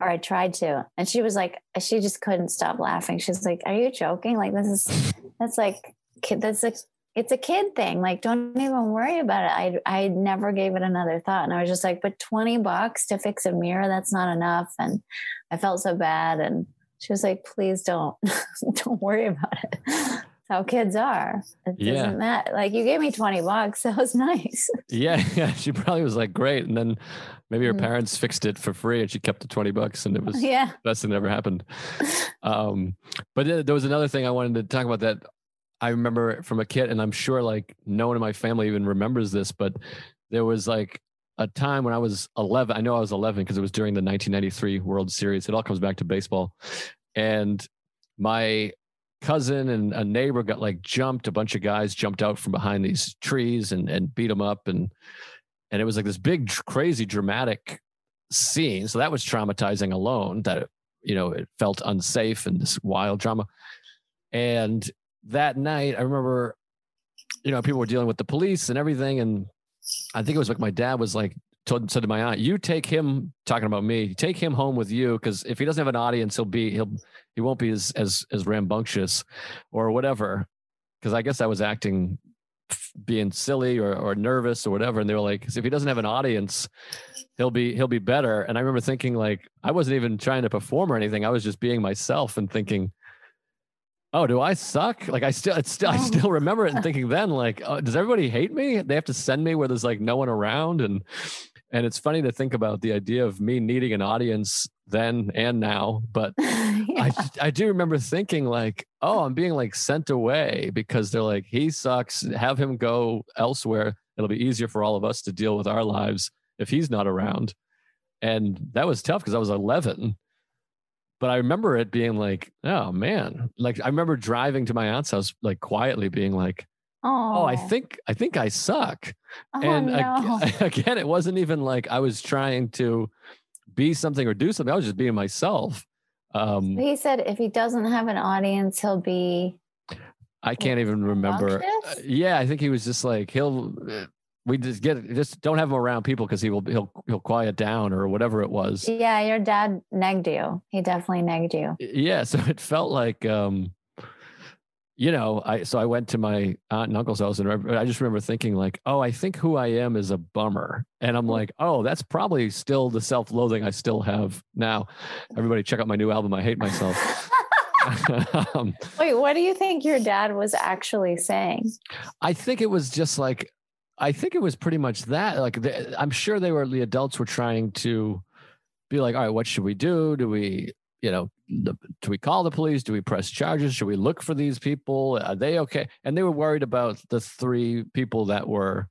Speaker 2: or I tried to, and she was like, she just couldn't stop laughing. She's like, "Are you joking? Like this is that's like kid. That's like it's a kid thing. Like don't even worry about it." I I never gave it another thought, and I was just like, "But twenty bucks to fix a mirror? That's not enough." And I felt so bad, and she was like, "Please don't (laughs) don't worry about it." How kids are. It
Speaker 1: Yeah.
Speaker 2: doesn't matter. Like you gave me 20 bucks. (laughs) That was nice.
Speaker 1: Yeah, (laughs) yeah. She probably was like, great. And then maybe her
Speaker 2: Mm.
Speaker 1: parents fixed it for free and she kept the 20 bucks and it was
Speaker 2: yeah.
Speaker 1: best that ever happened. (laughs) Um, but there there was another thing I wanted to talk about that I remember from a kid, and I'm sure like no one in my family even remembers this, but there was like a time when I was 11. I know I was 11 because it was during the 1993 World Series. It all comes back to baseball. And my cousin and a neighbor got like jumped. A bunch of guys jumped out from behind these trees and, and beat them up. And, and it was like this big, crazy, dramatic scene. So that was traumatizing alone that, you know, it felt unsafe and this wild drama. And that night, I remember, you know, people were dealing with the police and everything. And I think it was like my dad was like, told, said to my aunt, you take him talking about me, take him home with you. Cause if he doesn't have an audience, he'll be, he'll, he won't be as, as, as rambunctious or whatever. Cause I guess I was acting being silly or, or nervous or whatever. And they were like if he doesn't have an audience, he'll be, he'll be better. And I remember thinking like, I wasn't even trying to perform or anything. I was just being myself and thinking, oh, do I suck? Like I still, it's still, I
Speaker 2: Oh.
Speaker 1: still remember it and thinking (laughs) then, like, oh, does everybody hate me? They have to send me where there's like no one around, and and it's funny to think about the idea of me needing an audience then and now. But (laughs) I I do remember thinking like, oh, I'm being like sent away because they're like, he sucks. Have him go elsewhere. It'll be easier for all of us to deal with our lives if he's not around. And that was tough because I was 11 but I remember it being like, oh man, like I remember driving to my aunt's house, like quietly being like, oh, I think, I think I suck.
Speaker 2: Oh,
Speaker 1: and
Speaker 2: no. (laughs)
Speaker 1: again, it wasn't even like I was trying to be something or do something. I was just being myself. Um,
Speaker 2: he said if he doesn't have an audience, he'll be.
Speaker 1: I can't even remember. Uh, yeah, I think he was just like he'll. uh, We just get just don't have him around people because he will he'll he'll quiet down or whatever it was.
Speaker 2: Yeah, your dad negged you. He definitely negged you.
Speaker 1: yeah (laughs) so it felt like um you know i so i went to my aunt and uncle's house and I- just remember thinking like oh i think who i am is a bummer and i'm like oh that's probably still the self-loathing i still have now everybody check out my new album i hate myself (laughs) um,
Speaker 2: Wait, what do you think your dad was actually saying?
Speaker 1: I think it was just like, I think it was pretty much that. Like, the, I'm sure they were the adults were trying to be like, all right, what should we do? Do we, you know, do we call the police? Do we press charges? Should we look for these people? Are they okay? And they were worried about the three people that were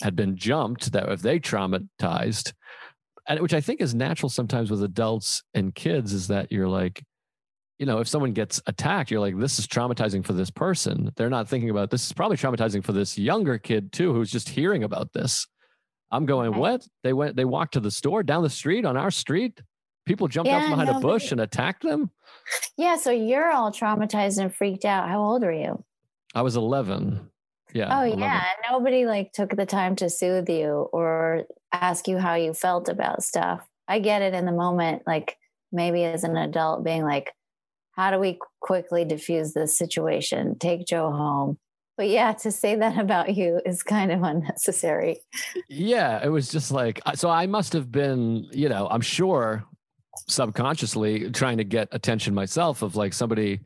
Speaker 1: had been jumped. That if they traumatized, and which I think is natural sometimes with adults and kids, is that you're like, you know, if someone gets attacked, you're like, this is traumatizing for this person. They're not thinking about this is probably traumatizing for this younger kid too, who's just hearing about this. I'm going, what? They went, they walked to the store down the street on our street. People jumped out from behind a bush
Speaker 2: but-
Speaker 1: and attacked them.
Speaker 2: Yeah, so you're all traumatized and freaked out. How old were you?
Speaker 1: I was 11. Yeah.
Speaker 2: oh
Speaker 1: 11.
Speaker 2: yeah, nobody like took the time to soothe you or ask you how you felt about stuff. I get it in the moment, like maybe as an adult being like, how do we quickly diffuse this situation? Take Joe home. But yeah, to say that about you is kind of unnecessary.
Speaker 1: Yeah, it was just like so. I must have been, you know, I'm sure subconsciously trying to get attention myself of like somebody,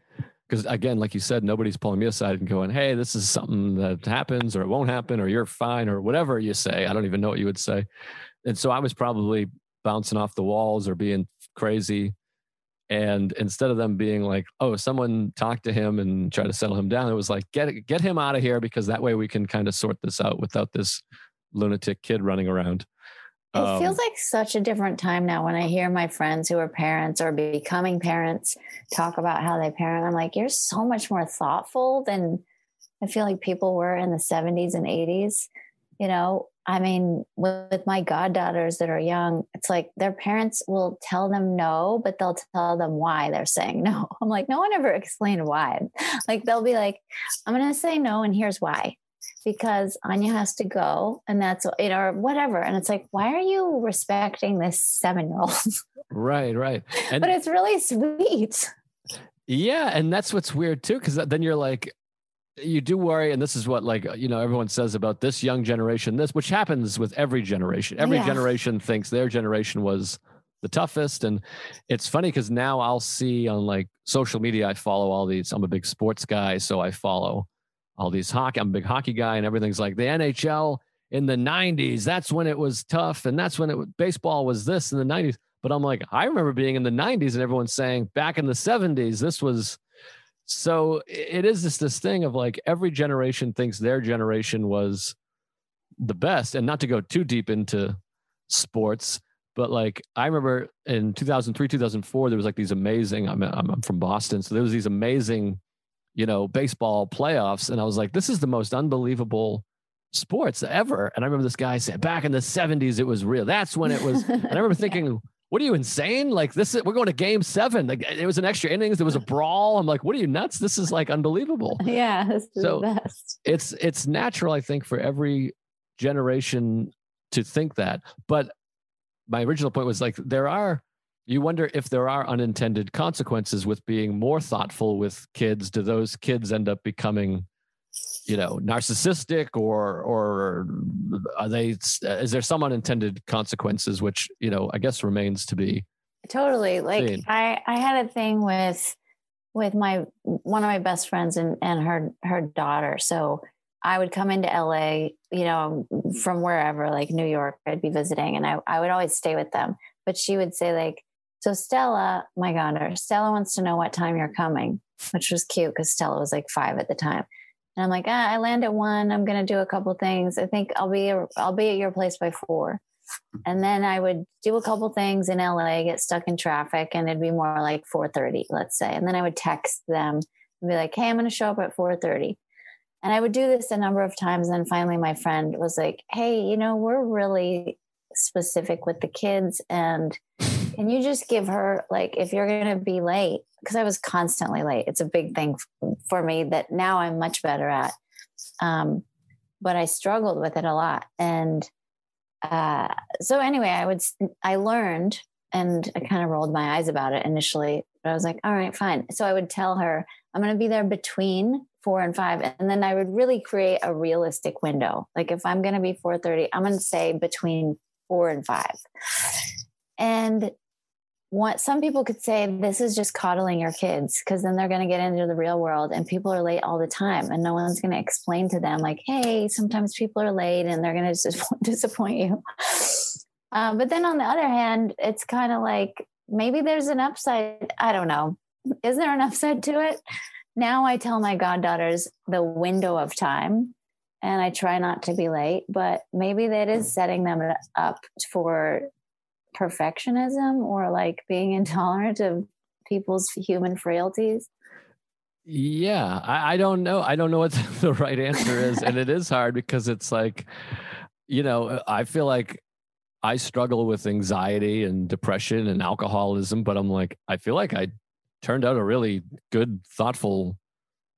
Speaker 1: because again, like you said, nobody's pulling me aside and going, "Hey, this is something that happens, or it won't happen, or you're fine, or whatever you say." I don't even know what you would say, and so I was probably bouncing off the walls or being crazy. And instead of them being like, "Oh, someone talk to him and try to settle him down," it was like, "Get get him out of here," because that way we can kind of sort this out without this lunatic kid running around.
Speaker 2: It
Speaker 1: Um,
Speaker 2: feels like such a different time now when I hear my friends who are parents or becoming parents talk about how they parent. I'm like, you're so much more thoughtful than I feel like people were in the 70s and 80s. You know, I mean, with, with my goddaughters that are young, it's like their parents will tell them no, but they'll tell them why they're saying no. (laughs) I'm like, no one ever explained why. (laughs) Like, they'll be like, I'm going to say no, and here's why because Anya has to go and that's know or whatever and it's like why are you respecting this 7-year-old (laughs)
Speaker 1: right, right, and
Speaker 2: but it's really sweet
Speaker 1: yeah, and that's what's weird too, because then you're like, you do worry, and this is what like you know everyone says about this young generation, this which happens with every generation. Every
Speaker 2: Yeah.
Speaker 1: generation thinks their generation was the toughest, and it's funny because now I'll see on like social media, I follow all these. I'm a big sports guy, so I follow all these hockey. I'm a big hockey guy, and everything's like the NHL in the 90s. That's when it was tough, and that's when it baseball was this in the 90s. But I'm like, I remember being in the 90s, and everyone's saying back in the 70s, this was. So it is this this thing of like every generation thinks their generation was the best, and not to go too deep into sports, but like I remember in 2003, 2004, there was like these amazing. I'm, I'm from Boston, so there was these amazing, you know, baseball playoffs, and I was like, this is the most unbelievable sports ever. And I remember this guy saying, back in the 70s, it was real. That's when it was. And I remember (laughs) thinking, what are you insane? Like this is we're going to game seven. Like it was an extra innings. There was a brawl. I'm like, what are you nuts? This is like unbelievable.
Speaker 2: yeah this is
Speaker 1: So-
Speaker 2: the best
Speaker 1: It's it's natural, I think, for every generation to think that. But my original point was like there are you wonder if there are unintended consequences with being more thoughtful with kids. Do those kids end up becoming you know narcissistic or or are they is there some unintended consequences which you know i guess remains to be
Speaker 2: totally like
Speaker 1: Same.
Speaker 2: i i had a thing with with my one of my best friends and and her her daughter. So I would come into LA, you know, from wherever, like New York, I'd be visiting, and I I would always stay with them. But she would say like, "So Stella, my daughter, Stella wants to know what time you're coming," which was cute because Stella was like five at the time. And I'm like, ah, I land at one. I'm gonna do a couple things. I think I'll be I'll be at your place by four. And then I would do a couple things in LA, get stuck in traffic, and it'd be more like 4:30, let's say. And then I would text them and be like, "Hey, I'm to show up at 4:30." And I would do this a number of times. And then finally, my friend was like, "Hey, you know, we're really specific with the kids, and can you just give her like if you're going to be late?" Because I was constantly late. It's a big thing for me that now I'm much better at. Um, but I struggled with it a lot, and uh, so anyway, I would I learned and I kind of rolled my eyes about it initially, but I was like, all right, fine. So I would tell her I'm going to be there between four and five, and then I would really create a realistic window. Like if I'm going to be 4:30, I'm going to say between four and five, and what some people could say this is just coddling your kids because then they're going to get into the real world and people are late all the time and no one's going to explain to them like hey sometimes people are late and they're going (laughs) to disappoint you. (laughs) Um, but then on the other hand it's kind of like maybe there's an upside i don't know. Is there an upside to it? Now i tell my goddaughters the window of time and i try not to be late but maybe that is setting them up for perfectionism or like being (laughs) intolerant of people's human frailties?
Speaker 1: Yeah, I, I don't know. I don't know what (laughs) the right answer is. and it is hard because it's like, you know, I feel like I struggle with anxiety and depression and alcoholism, but I'm like, I feel like I turned out a really good, thoughtful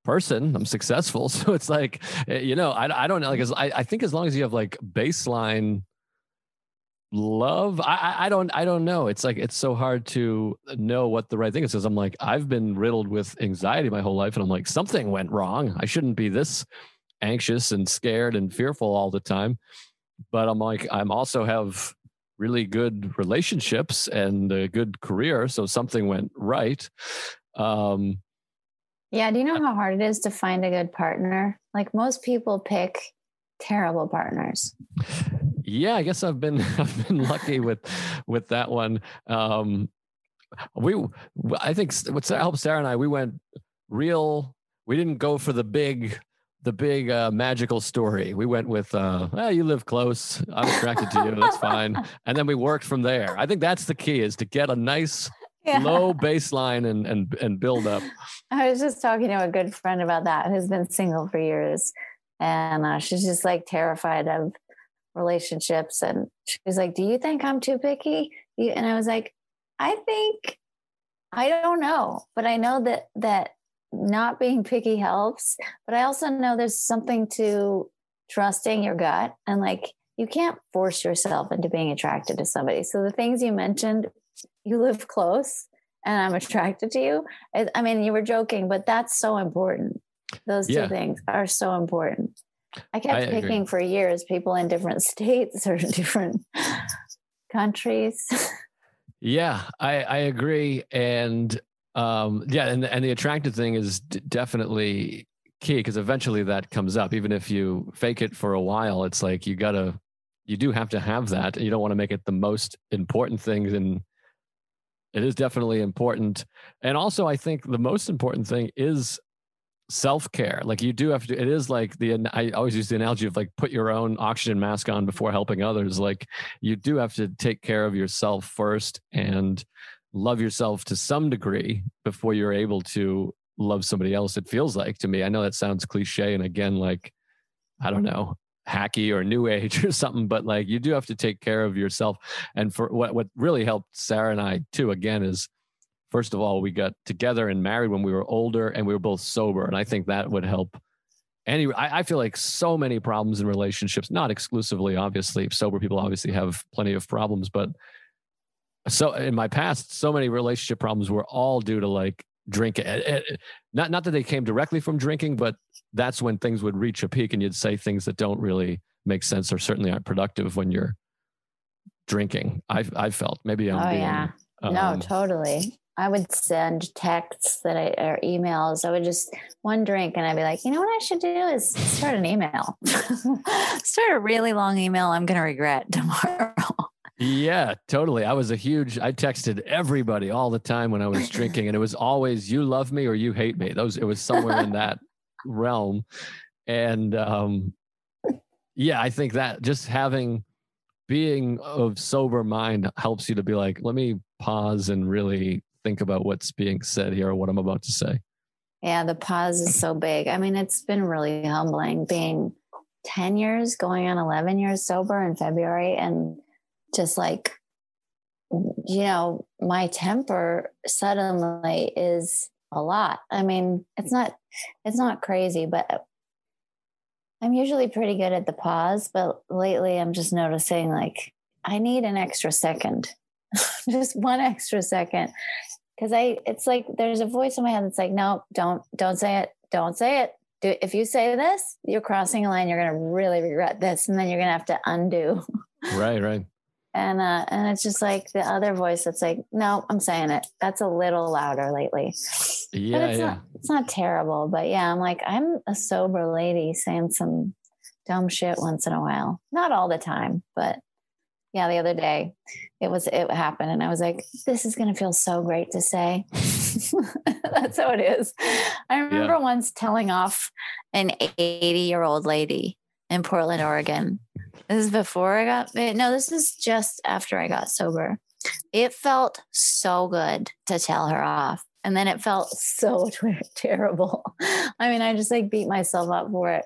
Speaker 1: person. I'm successful. (laughs) So it's like, eh, you know, I, I don't know. Like, I, I think as long as you have like baseline love? I, I don't i don't know. It's like it's so hard to know what the right thing is because i'm like i've been riddled with anxiety my whole life and i'm like something went wrong. I shouldn't be this anxious and scared and fearful all the time. But i'm like i'm also have really good relationships and a good career so something went right. Um
Speaker 2: yeah do you know how hard it is to find a good partner? Like most people pick terrible partners
Speaker 1: yeah, I guess I've been (laughs) I've been lucky with with that one. Um, we I think what helped Sarah and I we went real. We didn't go for the big the big uh, magical story. We went with, uh, well, you live close. I'm attracted to you. That's (laughs) fine. And then we worked from there. I think that's the key is to get a nice yeah. low baseline and, and, and build up.
Speaker 2: I was just talking to a good friend about that who's been single for years. And uh, she's just like terrified of relationships. And she was like, Do you think I'm too picky? And I was like, I think, I don't know, but I know that, that not being picky helps. But I also know there's something to trusting your gut and like, you can't force yourself into being attracted to somebody. So the things you mentioned, you live close and I'm attracted to you. I mean, you were joking, but that's so important. Those yeah. two things are so important. I kept I picking agree. for years people in different (laughs) states or different countries. (laughs)
Speaker 1: Yeah, I, I agree. And um, yeah, and, and the attractive thing is d- definitely key because eventually that comes up. Even if you fake it for a while, it's like you gotta, you do have to have that. You don't want to make it the most important thing. And it is definitely important. And also, I think the most important thing is self care. Like you do have to. It is like the. I always use the analogy of like put your own oxygen mask on before helping others. Like you do have to take care of yourself first and love yourself to some degree before you're able to love somebody else. It feels like to me. I know that sounds cliche, and again, like I don't know hacky or new age (laughs) or something but like you do have to take care of yourself and for what what really helped sarah and i too again is first of all, we got together and married when we were older and we were both sober. And I think that would help. Any, I, I feel like so many problems in relationships, not exclusively, obviously, sober people obviously have plenty of problems, but so in my past, so many relationship problems were all due to like drinking. Eh, eh, not, not that they came directly from drinking, but that's when things would reach a peak and you'd say things that don't really make sense or certainly aren't productive when you're drinking. I've, I've felt maybe I'm
Speaker 2: oh,
Speaker 1: being,
Speaker 2: yeah. Um, no, totally. I would send texts that I or emails. I would just one drink and I'd be like, you know what I should do is start an email. (laughs) start a really long email I'm gonna regret (laughs) tomorrow.
Speaker 1: Yeah, totally. I was a huge I texted everybody all the time when I was drinking and it was always you love me or you hate me. Those it was somewhere in that realm. And um yeah, I think that just having being of sober mind helps you to be like, let me pause and really think about what's being said here or what I'm about to say.
Speaker 2: Yeah, the pause is so big. I mean, it's been really humbling being 10 years, going on 11 years sober in February, and just like, you know, my temper suddenly is a lot. I mean, it's not, it's not crazy, but I'm usually pretty good at the pause, but lately I'm just noticing like I need an extra second, (laughs) just one extra second. Cause I, it's like there's a voice in my head that's like, no, don't, don't say it. Don't say it. Do, if you say this, you're crossing a line. You're going to really regret this. And then you're going to have to undo. (laughs)
Speaker 1: Right, right
Speaker 2: and uh, and it's just like the other voice that's like, no, I'm saying it. That's a little louder lately.
Speaker 1: Yeah,
Speaker 2: but it's
Speaker 1: yeah.
Speaker 2: not it's not terrible, but yeah, I'm like I'm a sober lady saying some dumb shit once in a while. Not all the time, but yeah, the other day it was it happened, and I was like, this is gonna feel so great to say. (laughs) That's how it is. I remember yeah. once telling off an 80 year old lady in Portland, Oregon this is before I got no, this is just after I got sober. It felt so good to tell her off. And then it felt so (laughs) terrible. I mean, I just like beat myself up for it.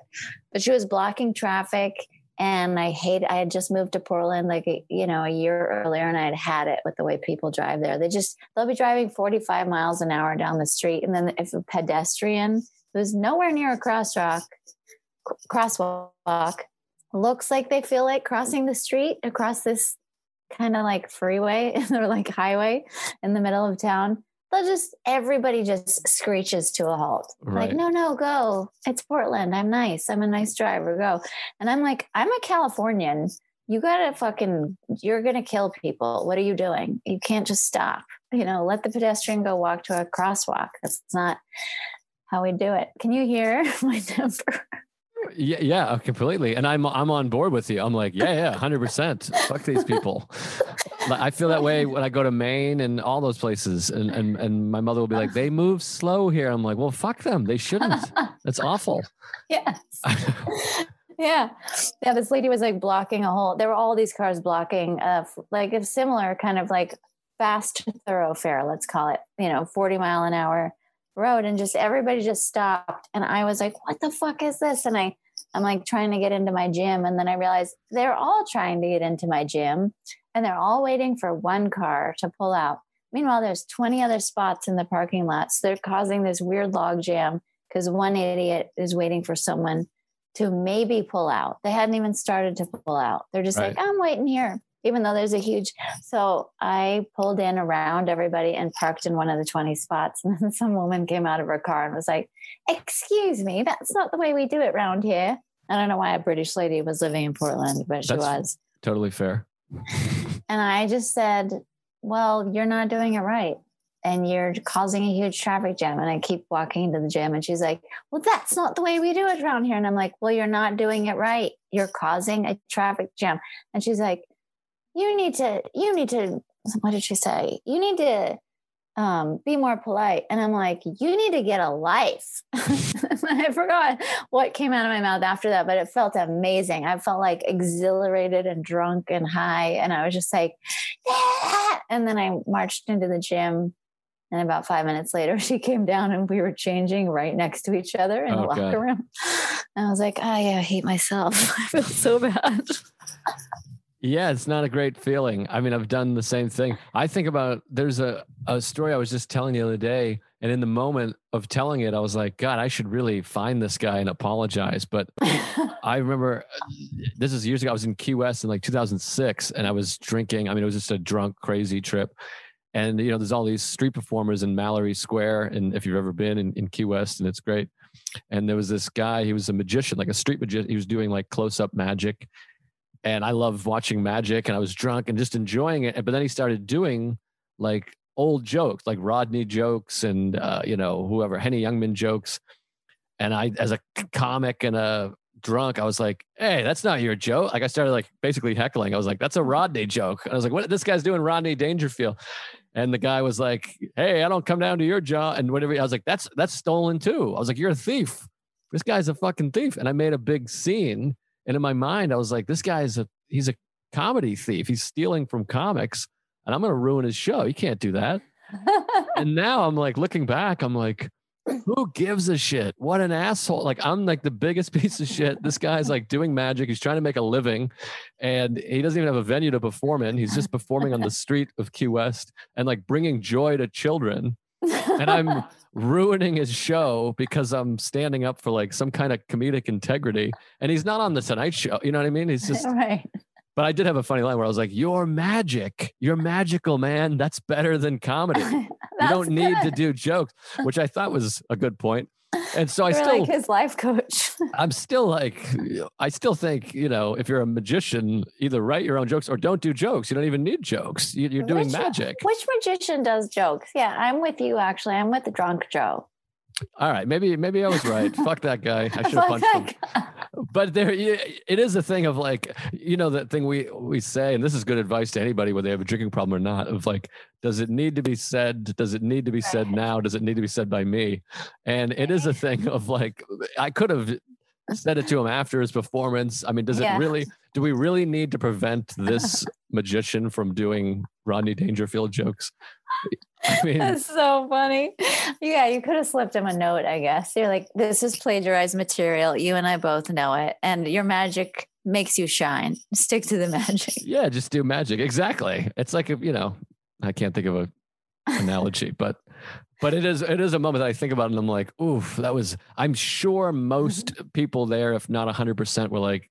Speaker 2: But she was blocking traffic and I hate I had just moved to Portland like you know a year earlier and I had had it with the way people drive there. They just they'll be driving 45 miles an hour down the street and then if a pedestrian who's nowhere near a crosswalk crosswalk looks like they feel like crossing the street across this kind of like freeway (laughs) or like highway in the middle of town they'll just everybody just screeches to a halt. Right. like no no go. It's portland. I'm nice. I'm a nice driver. Go. And i'm like i'm a californian. You gotta fucking you're gonna kill people. What are you doing? You can't just stop. You know let the pedestrian go walk to a crosswalk. That's not how we do it. Can you hear (laughs) my temper
Speaker 1: yeah, yeah, completely. And I'm I'm on board with you. I'm like, yeah, yeah, hundred percent. Fuck these people. (laughs) I feel that way when I go to Maine and all those places. And and and my mother will be like, they move slow here. I'm like, well, fuck them. They shouldn't. That's awful. (laughs)
Speaker 2: Yes. (laughs) yeah, yeah. This lady was like blocking a whole. There were all these cars blocking, uh, like a similar kind of like fast thoroughfare. Let's call it. You know, forty mile an hour road and just everybody just stopped. And i was like what the fuck is this? And i i'm like trying to get into my gym. And then i realized they're all trying to get into my gym and they're all waiting for one car to pull out. Meanwhile there's 20 other spots in the parking lot. So they're causing this weird log jam because one idiot is waiting for someone to maybe pull out. They hadn't even started to pull out. They're just right. like i'm waiting here even though there's a huge so i pulled in around everybody and parked in one of the 20 spots (laughs) and then some woman came out of her car and was like excuse me that's not the way we do it around here i don't know why a british lady was living in portland but she that's was
Speaker 1: totally fair
Speaker 2: and i just said well you're not doing it right and you're causing a huge traffic jam. And I keep walking into the gym and she's like, Well, that's not the way we do it around here. And I'm like, Well, you're not doing it right. You're causing a traffic jam. And she's like, you need to you need to what did she say? You need to um, be more polite. And i'm like you need to get a life. (laughs) I forgot what came out of my mouth after that but it felt amazing. I felt like exhilarated and drunk and high. And i was just like yeah! and then i marched into the gym. And about five minutes later (laughs) she came down and we were changing right next to each other in oh, the locker God. room. And i was like oh yeah i hate myself. (laughs) I feel so bad
Speaker 1: yeah, it's not a great feeling. I mean, I've done the same thing. I think about there's a, a story I was just telling the other day, and in the moment of telling it, I was like, God, I should really find this guy and apologize. But (laughs) I remember uh, this is years ago. I was in Key West in like 2006, and I was drinking. I mean, it was just a drunk, crazy trip. And you know, there's all these street performers in Mallory Square, and if you've ever been in, in Key West, and it's great. And there was this guy. He was a magician, like a street magician. He was doing like close up magic and I loved watching magic and I was drunk and just enjoying it. But then he started doing like old jokes like Rodney jokes and uh, you know whoever Henny Youngman jokes. And I, as a comic and a drunk, I was like, "Hey, that's not your joke." Like I started like basically heckling. I was like, "That's a Rodney joke." And I was like, "What? This guy's doing Rodney Dangerfield." And the guy was like, "Hey, I don't come down to your jaw." And whatever. I was like, "That's that's stolen too." I was like, "You're a thief. This guy's a fucking thief." And I made a big scene. And in my mind, I was like, "This guy's a he's a comedy thief. He's stealing from comics, and I'm going to ruin his show. He can't do that." (laughs) and now I'm like looking back, I'm like, who gives a shit? What an asshole. Like, I'm like the biggest (laughs) piece of shit. This guy's like doing magic. He's trying to make a living and he doesn't even have a venue to perform in. He's just performing on the (laughs) street of Key West and like bringing joy to children. And I'm ruining his show because I'm standing up for like some kind of comedic integrity. And he's not on the Tonight Show. You know what I mean? He's (laughs) just
Speaker 2: right.
Speaker 1: But I did have a funny line where I was like, "You're magic. You're magical, man. That's better than comedy. (laughs) you don't need to do jokes," which I thought was a good point. And so (laughs)
Speaker 2: You're
Speaker 1: I still,
Speaker 2: like his life coach.
Speaker 1: I'm still like, I still think, you know, if you're a magician, either write your own jokes or don't do jokes. You don't even need jokes. You, are doing
Speaker 2: Which-
Speaker 1: magic.
Speaker 2: Which magician does jokes? Yeah, I'm with you. Actually, I'm with the drunk Joe.
Speaker 1: All right, maybe maybe I was right. Fuck that guy. I (laughs) should have punched him. but there it is a thing of like you know that thing we we say and this is good advice to anybody whether they have a drinking problem or not of like does it need to be said does it need to be said now does it need to be said by me and it is a thing of like i could have said it to him after his performance i mean does
Speaker 2: Yeah.
Speaker 1: it really do we really need to prevent this magician from doing rodney dangerfield jokes (laughs) i mean
Speaker 2: That's so funny. Yeah, you could have slipped him a note, I guess. You're like, this is plagiarized material. You and I both know it. And your magic makes you shine. Stick to the magic.
Speaker 1: yeah just do magic exactly it's like a, you know i can't think of a analogy but but it is it is a moment that i think about and i'm like oof that was i'm sure most mm-hmm. people there if not 100% were like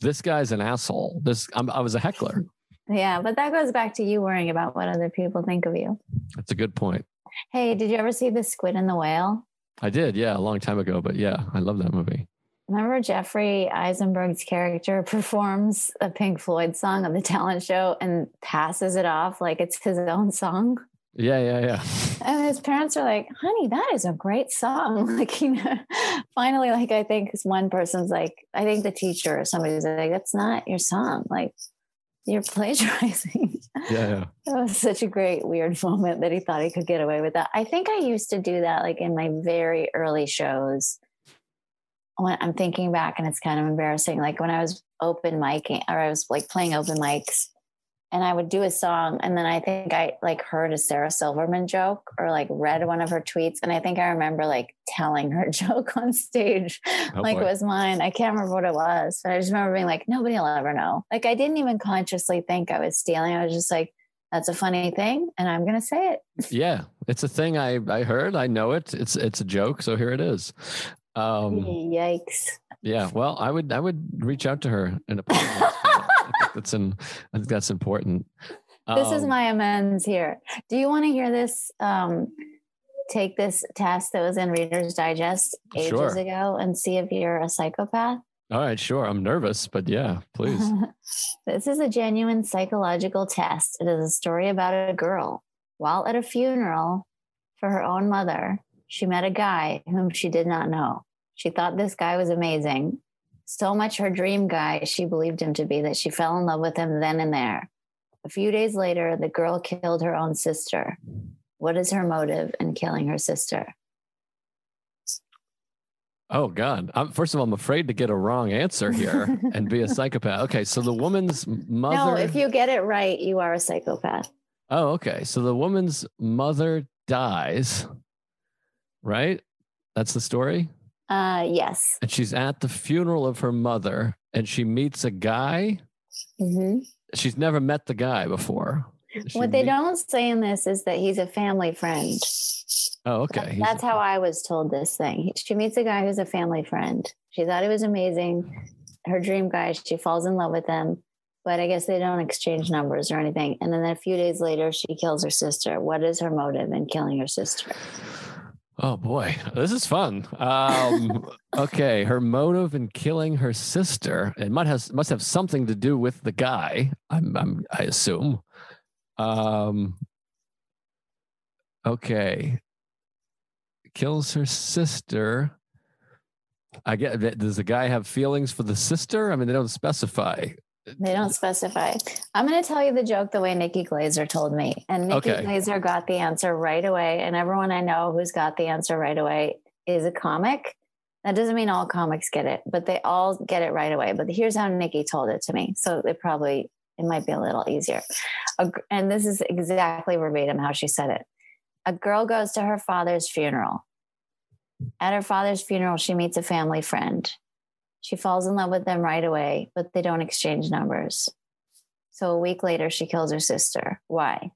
Speaker 1: this guy's an asshole this I'm, i was a heckler
Speaker 2: Yeah, but that goes back to you worrying about what other people think of you.
Speaker 1: that's a good point
Speaker 2: Hey, did you ever see The Squid and the Whale?
Speaker 1: i did yeah a long time ago but yeah i love that movie
Speaker 2: Remember Jeffrey Eisenberg's character (laughs) performs a Pink Floyd song on the talent show and passes it off like it's his own song?
Speaker 1: Yeah yeah yeah
Speaker 2: And his parents are like, honey, that is a great song. (laughs) Like, you know, finally, like, I think one person's like, I think the teacher or somebody's like, that's not your song. Like, you're plagiarizing.
Speaker 1: yeah yeah (laughs)
Speaker 2: That was such a great, weird (laughs) moment that he thought he could get away with that. I think I used to do that like in my very early shows. When I'm thinking back and it's kind of embarrassing. Like when I was open micing or I was like playing open mics and I would do a song and then I think I like heard a Sarah Silverman joke or like read one of her tweets. And I think I remember like telling her (laughs) joke on stage
Speaker 1: Oh,
Speaker 2: like
Speaker 1: boy.
Speaker 2: it was mine. I can't remember what it was, but I just remember being like, nobody will ever know. Like I didn't even consciously think I was stealing. I was just like, that's a funny thing, and I'm gonna say it. (laughs)
Speaker 1: yeah it's a thing i i heard i know it it's it's a joke so here it is um
Speaker 2: Yikes!
Speaker 1: Yeah, well, I would I would reach out to her and apologize. (laughs) for that. I think that's in, I think that's important.
Speaker 2: this is
Speaker 1: Um,
Speaker 2: my amends here. Do you want to hear this? Um, take this test that was in Reader's Digest ages
Speaker 1: Sure.
Speaker 2: ago and see if you're a psychopath.
Speaker 1: All right, sure. I'm nervous, but yeah, please. (laughs)
Speaker 2: this is a genuine psychological test. It is a story about a girl. While at a funeral for her own mother, she met a guy whom she did not know. She thought this guy was amazing. So much her dream guy she believed him to be that she fell in love with him then and there. A few days later, the girl killed her own sister. What is her motive in killing her sister?
Speaker 1: Oh God! I'm, first of all, I'm afraid to get a wrong answer here (laughs) and be a psychopath. Okay, so the woman's mother.
Speaker 2: No, if you get it right, you are a psychopath.
Speaker 1: Oh, okay. So the woman's mother dies, right? That's the story.
Speaker 2: Uh, yes.
Speaker 1: And she's at the funeral of her mother, and she meets a guy.
Speaker 2: Mm-hmm.
Speaker 1: She's never met the guy before. She
Speaker 2: What they
Speaker 1: meet-
Speaker 2: don't say in this is that he's a family friend.
Speaker 1: Oh, okay. He's-
Speaker 2: That's how I was told this thing. She meets a guy who's a family friend. She thought he was amazing. Her dream guy, she falls in love with him, but I guess they don't exchange numbers or anything. And then a few days later, she kills her sister. What is her motive in killing her sister?
Speaker 1: Oh boy, this is fun. Um, (laughs) okay, her motive in killing her sister it might has must have something to do with the guy. I'm, I'm I assume. Um, Okay. Kills her sister. I get. Does the guy have feelings for the sister? I mean, they don't specify.
Speaker 2: They don't specify. I'm going to tell you the joke the way Nikki Glazer told me. And Nikki
Speaker 1: Okay.
Speaker 2: Glazer got the answer right away. And everyone I know who's got the answer right away is a comic. That doesn't mean all comics get it, but they all get it right away. But here's how Nikki told it to me. So it probably, it might be a little easier. And this is exactly verbatim how she said it. A girl goes to her father's funeral. At her father's funeral, she meets a family friend. She falls in love with them right away, but they don't exchange numbers. So a week later, she kills her sister. Why?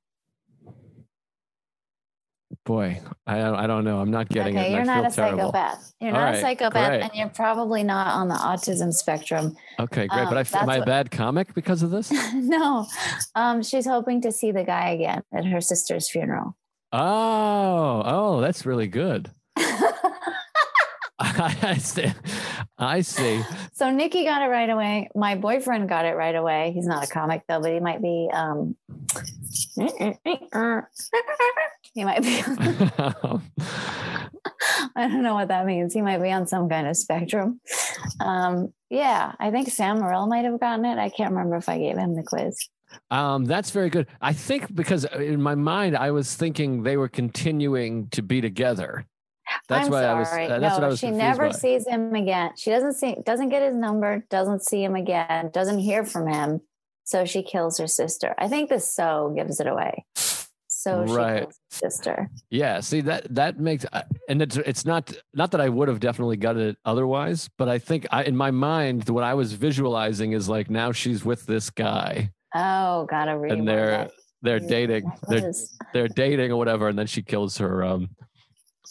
Speaker 1: Boy, I don't, I don't know. I'm not getting it.
Speaker 2: okay,
Speaker 1: and
Speaker 2: you're
Speaker 1: I
Speaker 2: not
Speaker 1: feel
Speaker 2: a
Speaker 1: terrible.
Speaker 2: psychopath. You're
Speaker 1: All
Speaker 2: not
Speaker 1: right,
Speaker 2: a psychopath,
Speaker 1: great.
Speaker 2: and you're probably not on the autism spectrum.
Speaker 1: Okay, great.
Speaker 2: Um,
Speaker 1: but I f- am I a bad comic because of this? (laughs)
Speaker 2: no, um, she's hoping to see the guy again at her sister's funeral.
Speaker 1: Oh, oh, that's really good. (laughs) (laughs) I see. I see.
Speaker 2: so Nikki got it right away. My boyfriend got it right away. He's not a comic though, but he might be. Um, (laughs) he might be. (laughs) I don't know what that means. He might be on some kind of spectrum. Um, yeah, I think Sam Morril might have gotten it. I can't remember if I gave him the quiz.
Speaker 1: um, that's very good. I think because in my mind I was thinking they were continuing to be together. That's
Speaker 2: I'm
Speaker 1: why I was.
Speaker 2: sorry.
Speaker 1: uh, that's
Speaker 2: no,
Speaker 1: what I was.
Speaker 2: she never
Speaker 1: by.
Speaker 2: sees him again. She doesn't see, doesn't get his number, doesn't see him again, doesn't hear from him. So she kills her sister. I think the so gives it away. So she
Speaker 1: Right.
Speaker 2: kills her sister.
Speaker 1: Yeah, see that that makes and it's it's not not that I would have definitely got it otherwise, but I think I in my mind what I was visualizing is like now she's with this guy
Speaker 2: Oh, gotta read.
Speaker 1: and they're they're dating they're they're dating or whatever and then she kills her um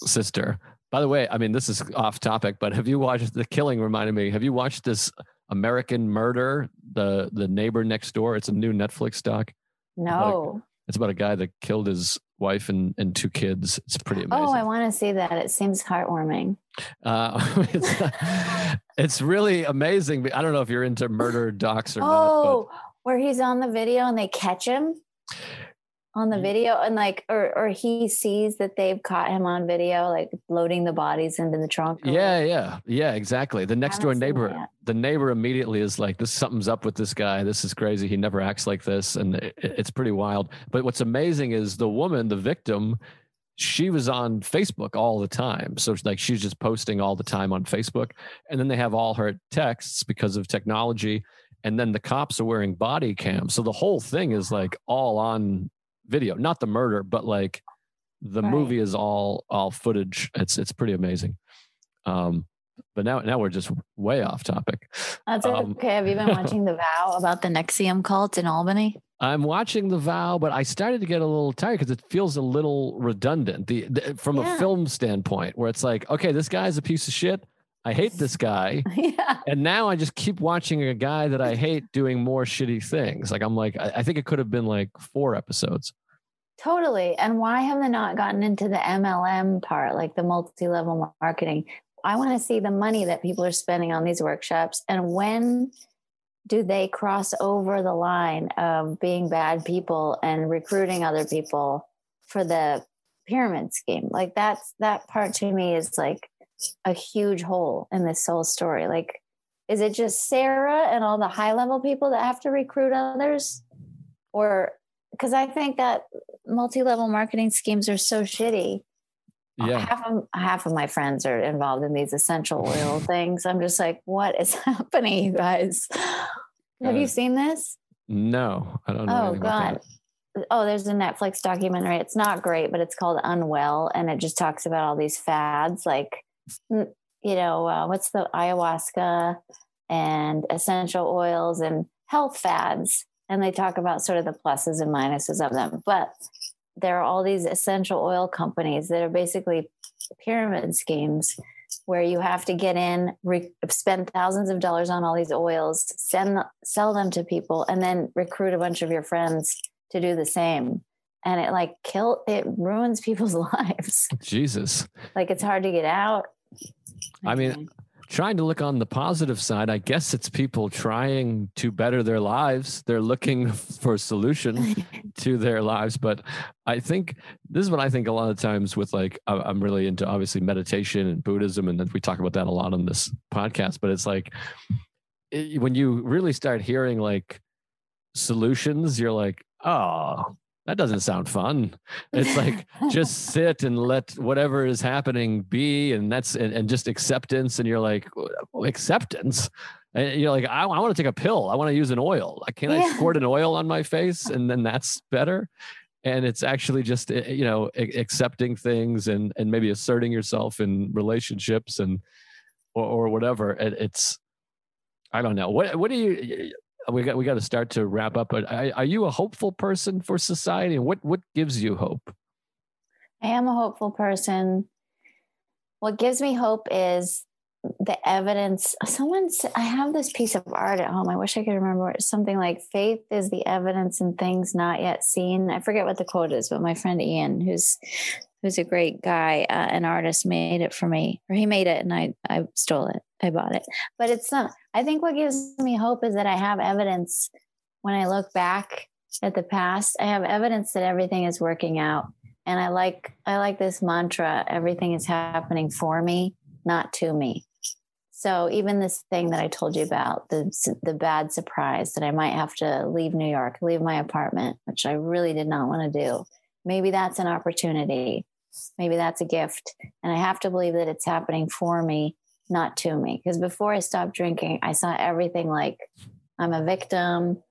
Speaker 1: sister. By the way, I mean this is off topic, but have you watched the killing reminded me, have you watched this American Murder, the the neighbor next door? It's a new Netflix doc.
Speaker 2: No.
Speaker 1: It's about a guy that killed his wife and, and two kids. It's pretty amazing.
Speaker 2: Oh, I want to see that. It seems heartwarming.
Speaker 1: Uh, (laughs) it's, (laughs) it's really amazing. I don't know if you're into murder docs or not.
Speaker 2: Oh, where he's on the video and they catch him on the
Speaker 1: Ye-
Speaker 2: video and like or or he sees that they've caught him on video like loading the bodies into the trunk.
Speaker 1: Yeah, yeah, yeah, exactly. The next door neighbor, the neighbor immediately is like, "This something's up with this guy. This is crazy. He never acts like this," and it, it's pretty wild. But what's amazing is the woman, the victim. She was on Facebook all the time. So it's like she's just posting all the time on Facebook. And then they have all her texts because of technology. And then the cops are wearing body cams. So the whole thing is like all on video. Not the murder, but like the
Speaker 2: Right.
Speaker 1: movie is all all footage. It's it's pretty amazing. Um, but now now we're just way off topic.
Speaker 2: That's
Speaker 1: um,
Speaker 2: okay. Have you been watching The (laughs) Vow about the NXIVM cult in Albany?
Speaker 1: I'm watching The Vow, but I started to get a little tired because it feels a little redundant. The, the from
Speaker 2: Yeah.
Speaker 1: a film standpoint, where it's like, okay, this guy's a piece of shit. I hate this guy, (laughs)
Speaker 2: yeah.
Speaker 1: and now I just keep watching a guy that I (laughs) hate doing more shitty things. Like I'm like, I, I think it could have been like four episodes.
Speaker 2: Totally. And why have they not gotten into the MLM part, like the multi level marketing? I want to see the money that people are spending on these workshops. And when do they cross over the line of being bad people and recruiting other people for the pyramid scheme? Like that's that part to me is like a huge hole in this whole story. Like, is it just Sarah and all the high level people that have to recruit others? Or because I think that multi-level marketing schemes are so shitty.
Speaker 1: Yeah,
Speaker 2: Half of half of my friends are involved in these essential oil (laughs) things. I'm just like, what is (laughs) happening, you guys? Have you
Speaker 1: Uh,
Speaker 2: seen this?
Speaker 1: no, I don't know.
Speaker 2: Oh God. Oh, there's a Netflix documentary. It's not great, but it's called Unwell, and it just talks about all these fads, like you know, uh, what's the ayahuasca and essential oils and health fads, and they talk about sort of the pluses and minuses of them. But there are all these essential oil companies that are basically pyramid schemes where you have to get in, re- spend thousands of dollars on all these oils, send sell them to people, and then recruit a bunch of your friends to do the same. And it like kill it ruins people's (laughs) lives.
Speaker 1: Jesus.
Speaker 2: Like it's hard to get out.
Speaker 1: I mean,
Speaker 2: Okay.
Speaker 1: Trying to look on the positive side, I guess it's people trying to better their lives. They're looking (laughs) for a solution (laughs) to their lives. But I think this is what I think a lot of times with like, I'm really into obviously meditation and Buddhism, and we talk about that a lot on this podcast. But it's like when you really start hearing like solutions, you're like, oh, that doesn't sound fun. It's like (laughs) just sit and let whatever is happening be, and that's and, and just acceptance. And you're like, acceptance. And you're like, I, I want to take a pill. I want to use an oil. Can yeah. I squirt an oil on my face, and then that's better? And it's actually just eh, you know accepting things and and maybe asserting yourself in relationships and or, or whatever. It, it's I don't know. What what do you we got we got to start to wrap up. But are, you a hopeful person for society? And what what gives you hope?
Speaker 2: I am a hopeful person. What gives me hope is the evidence. Someone, I have this piece of art at home. I wish I could remember something like "Faith is the evidence in things not yet seen." I forget what the quote is, but my friend Ian, who's who's a great guy, uh, an artist, made it for me, or he made it, and I I stole it. I bought it, but it's not. I think what gives me hope is that I have evidence when I look back at the past. I have evidence that everything is working out, and I like I like this mantra: everything is happening for me, not to me. So even this thing that I told you about, the the bad surprise that I might have to leave New York, leave my apartment, which I really did not want to do. Maybe that's an opportunity. Maybe that's a gift. And I have to believe that it's happening for me, not to me. Because before I stopped drinking, I saw everything like I'm a victim.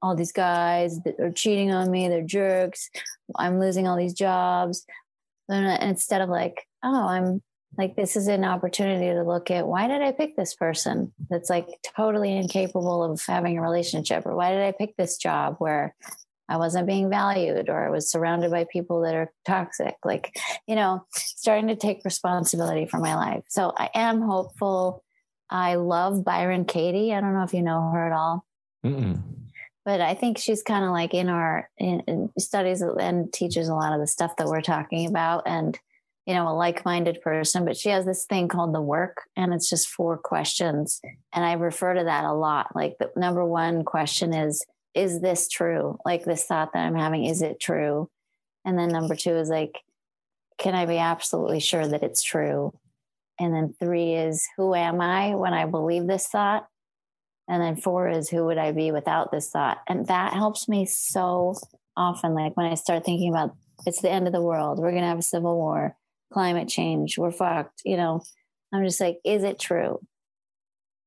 Speaker 2: All these guys that are cheating on me, they're jerks. I'm losing all these jobs. And instead of like, oh, I'm like, this is an opportunity to look at why did I pick this person that's like totally incapable of having a relationship? Or why did I pick this job where I wasn't being valued or I was surrounded by people that are toxic. Like, you know, starting to take responsibility for my life. So I am hopeful. I love Byron Katie. I don't know if you know her at all. Mm-mm. But I think she's kind of like in our in, in studies and teaches a lot of the stuff that we're talking about. And you know, a like minded person, but she has this thing called the work, and it's just four questions. And I refer to that a lot. Like, the number one question is, is this true? Like this thought that I'm having, is it true? And then number two is like, can I be absolutely sure that it's true? And then three is, who am I when I believe this thought? And then four is, who would I be without this thought? And that helps me so often. Like when I start thinking about it's the end of the world, we're going to have a civil war, climate change, we're fucked, you know, I'm just like, is it true?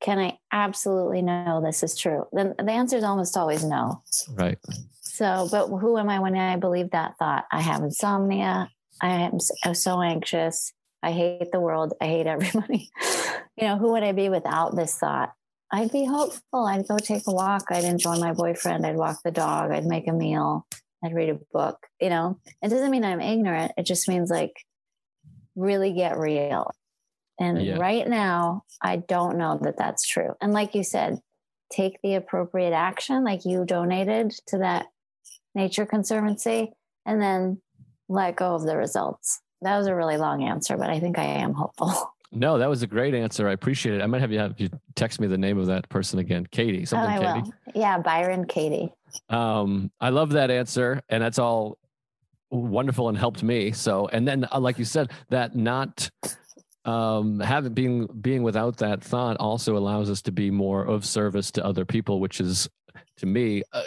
Speaker 2: Can I absolutely know this is true? Then the answer is almost always no.
Speaker 1: Right.
Speaker 2: So, but who am I when I believe that thought? I have insomnia. I am uh, so anxious. I hate the world. I hate (laughs) everybody. you know, who would I be without this thought? I'd be hopeful. I'd go take a walk. I'd enjoy my boyfriend. I'd walk the dog. I'd make a meal. I'd read a book. You know, it doesn't mean I'm ignorant. It just means like really get real. And yeah. right now, I don't know that that's true. And like you said, take the appropriate action, like you donated to that nature conservancy, and then let go of the results. That was a really long answer, but I think I am hopeful. (laughs)
Speaker 1: No, that was a great answer. I appreciate it. I might have you have you text me the name of that person again, Katie. Something oh, I Katie.
Speaker 2: Will. Yeah, Byron Katie.
Speaker 1: Um, I love that answer, and that's all wonderful and helped me. So, and then, uh, like you said, that not um, having being being without that thought also allows us to be more of service to other people, which is to me uh,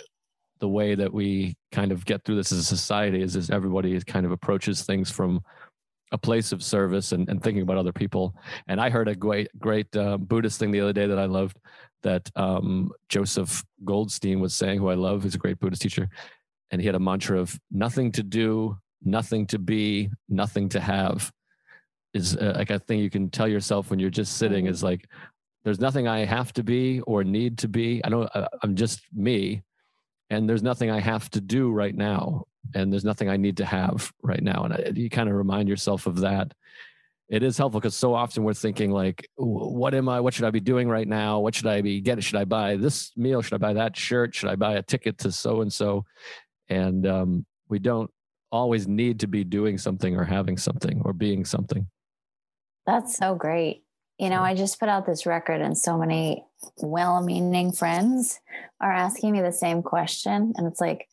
Speaker 1: the way that we kind of get through this as a society is, is everybody kind of approaches things from a place of service and, and thinking about other people. And I heard a great great uh, Buddhist thing the other day that I loved that um, Joseph Goldstein was saying, who I love, he's a great Buddhist teacher, and he had a mantra of nothing to do, nothing to be, nothing to have is uh, like a thing you can tell yourself when you're just sitting mm-hmm. is like there's nothing i have to be or need to be. I don't uh, i'm just me and there's nothing i have to do right now and there's nothing i need to have right now and I, you kind of remind yourself of that. It is helpful because so often we're thinking like what am i what should i be doing right now? What should i be getting? Should i buy this meal? Should i buy that shirt? Should i buy a ticket to so and so and um, we don't always need to be doing something or having something or being something
Speaker 2: that's so great. You know, I just put out this record, and so many well meaning friends are asking me the same question. And it's like,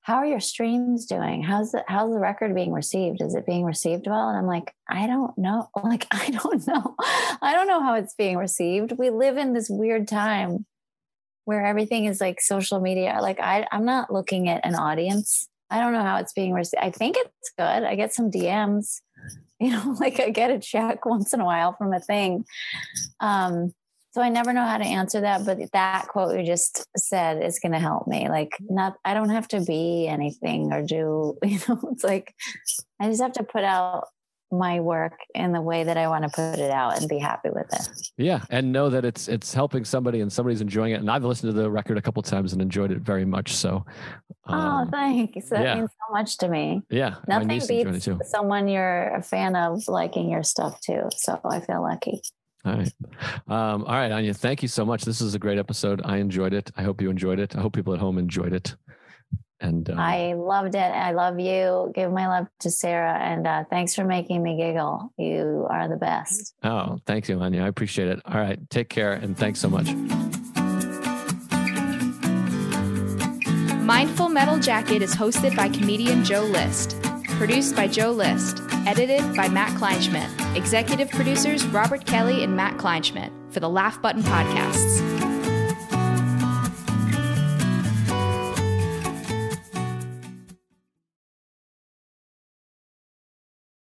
Speaker 2: how are your streams doing? How's the how's the record being received? Is it being received well? And I'm like, I don't know. (laughs) Like, I don't know. I don't know how it's being received. We live in this weird time where everything is like social media. Like, I, I'm not looking at an audience. I don't know how it's being received. I think it's good. I get some DMs, you know, (laughs) like I get a check once in a while from a thing. Um, so I never know how to answer that, but that quote you just said is going to help me. Like, not, I don't have to be anything or do, (laughs) you know, it's like I just have to put out my work in the way that I want to put it out and be happy with it.
Speaker 1: Yeah, and know that it's it's helping somebody and somebody's enjoying it. And I've listened to the record a couple times and enjoyed it very much. So,
Speaker 2: oh, um, oh, thanks. That yeah. means so much to me.
Speaker 1: Yeah,
Speaker 2: nothing beats someone you're a fan of liking your stuff too. So I feel lucky.
Speaker 1: All right. Um, all right, Anya, thank you so much. This is a great episode. I enjoyed it. I hope you enjoyed it. I hope people at home enjoyed it. And uh,
Speaker 2: I loved it. I love you. Give my love to Sarah. And uh, thanks for making me giggle. You are the best.
Speaker 1: Oh, thank you, Anya. I appreciate it. All right. Take care. And thanks so much.
Speaker 3: Mindful Metal Jacket is hosted by comedian Joe List, produced by Joe List edited by Matt Kleinschmidt. Executive producers Robert Kelly and Matt Kleinschmidt for the Laugh Button Podcasts.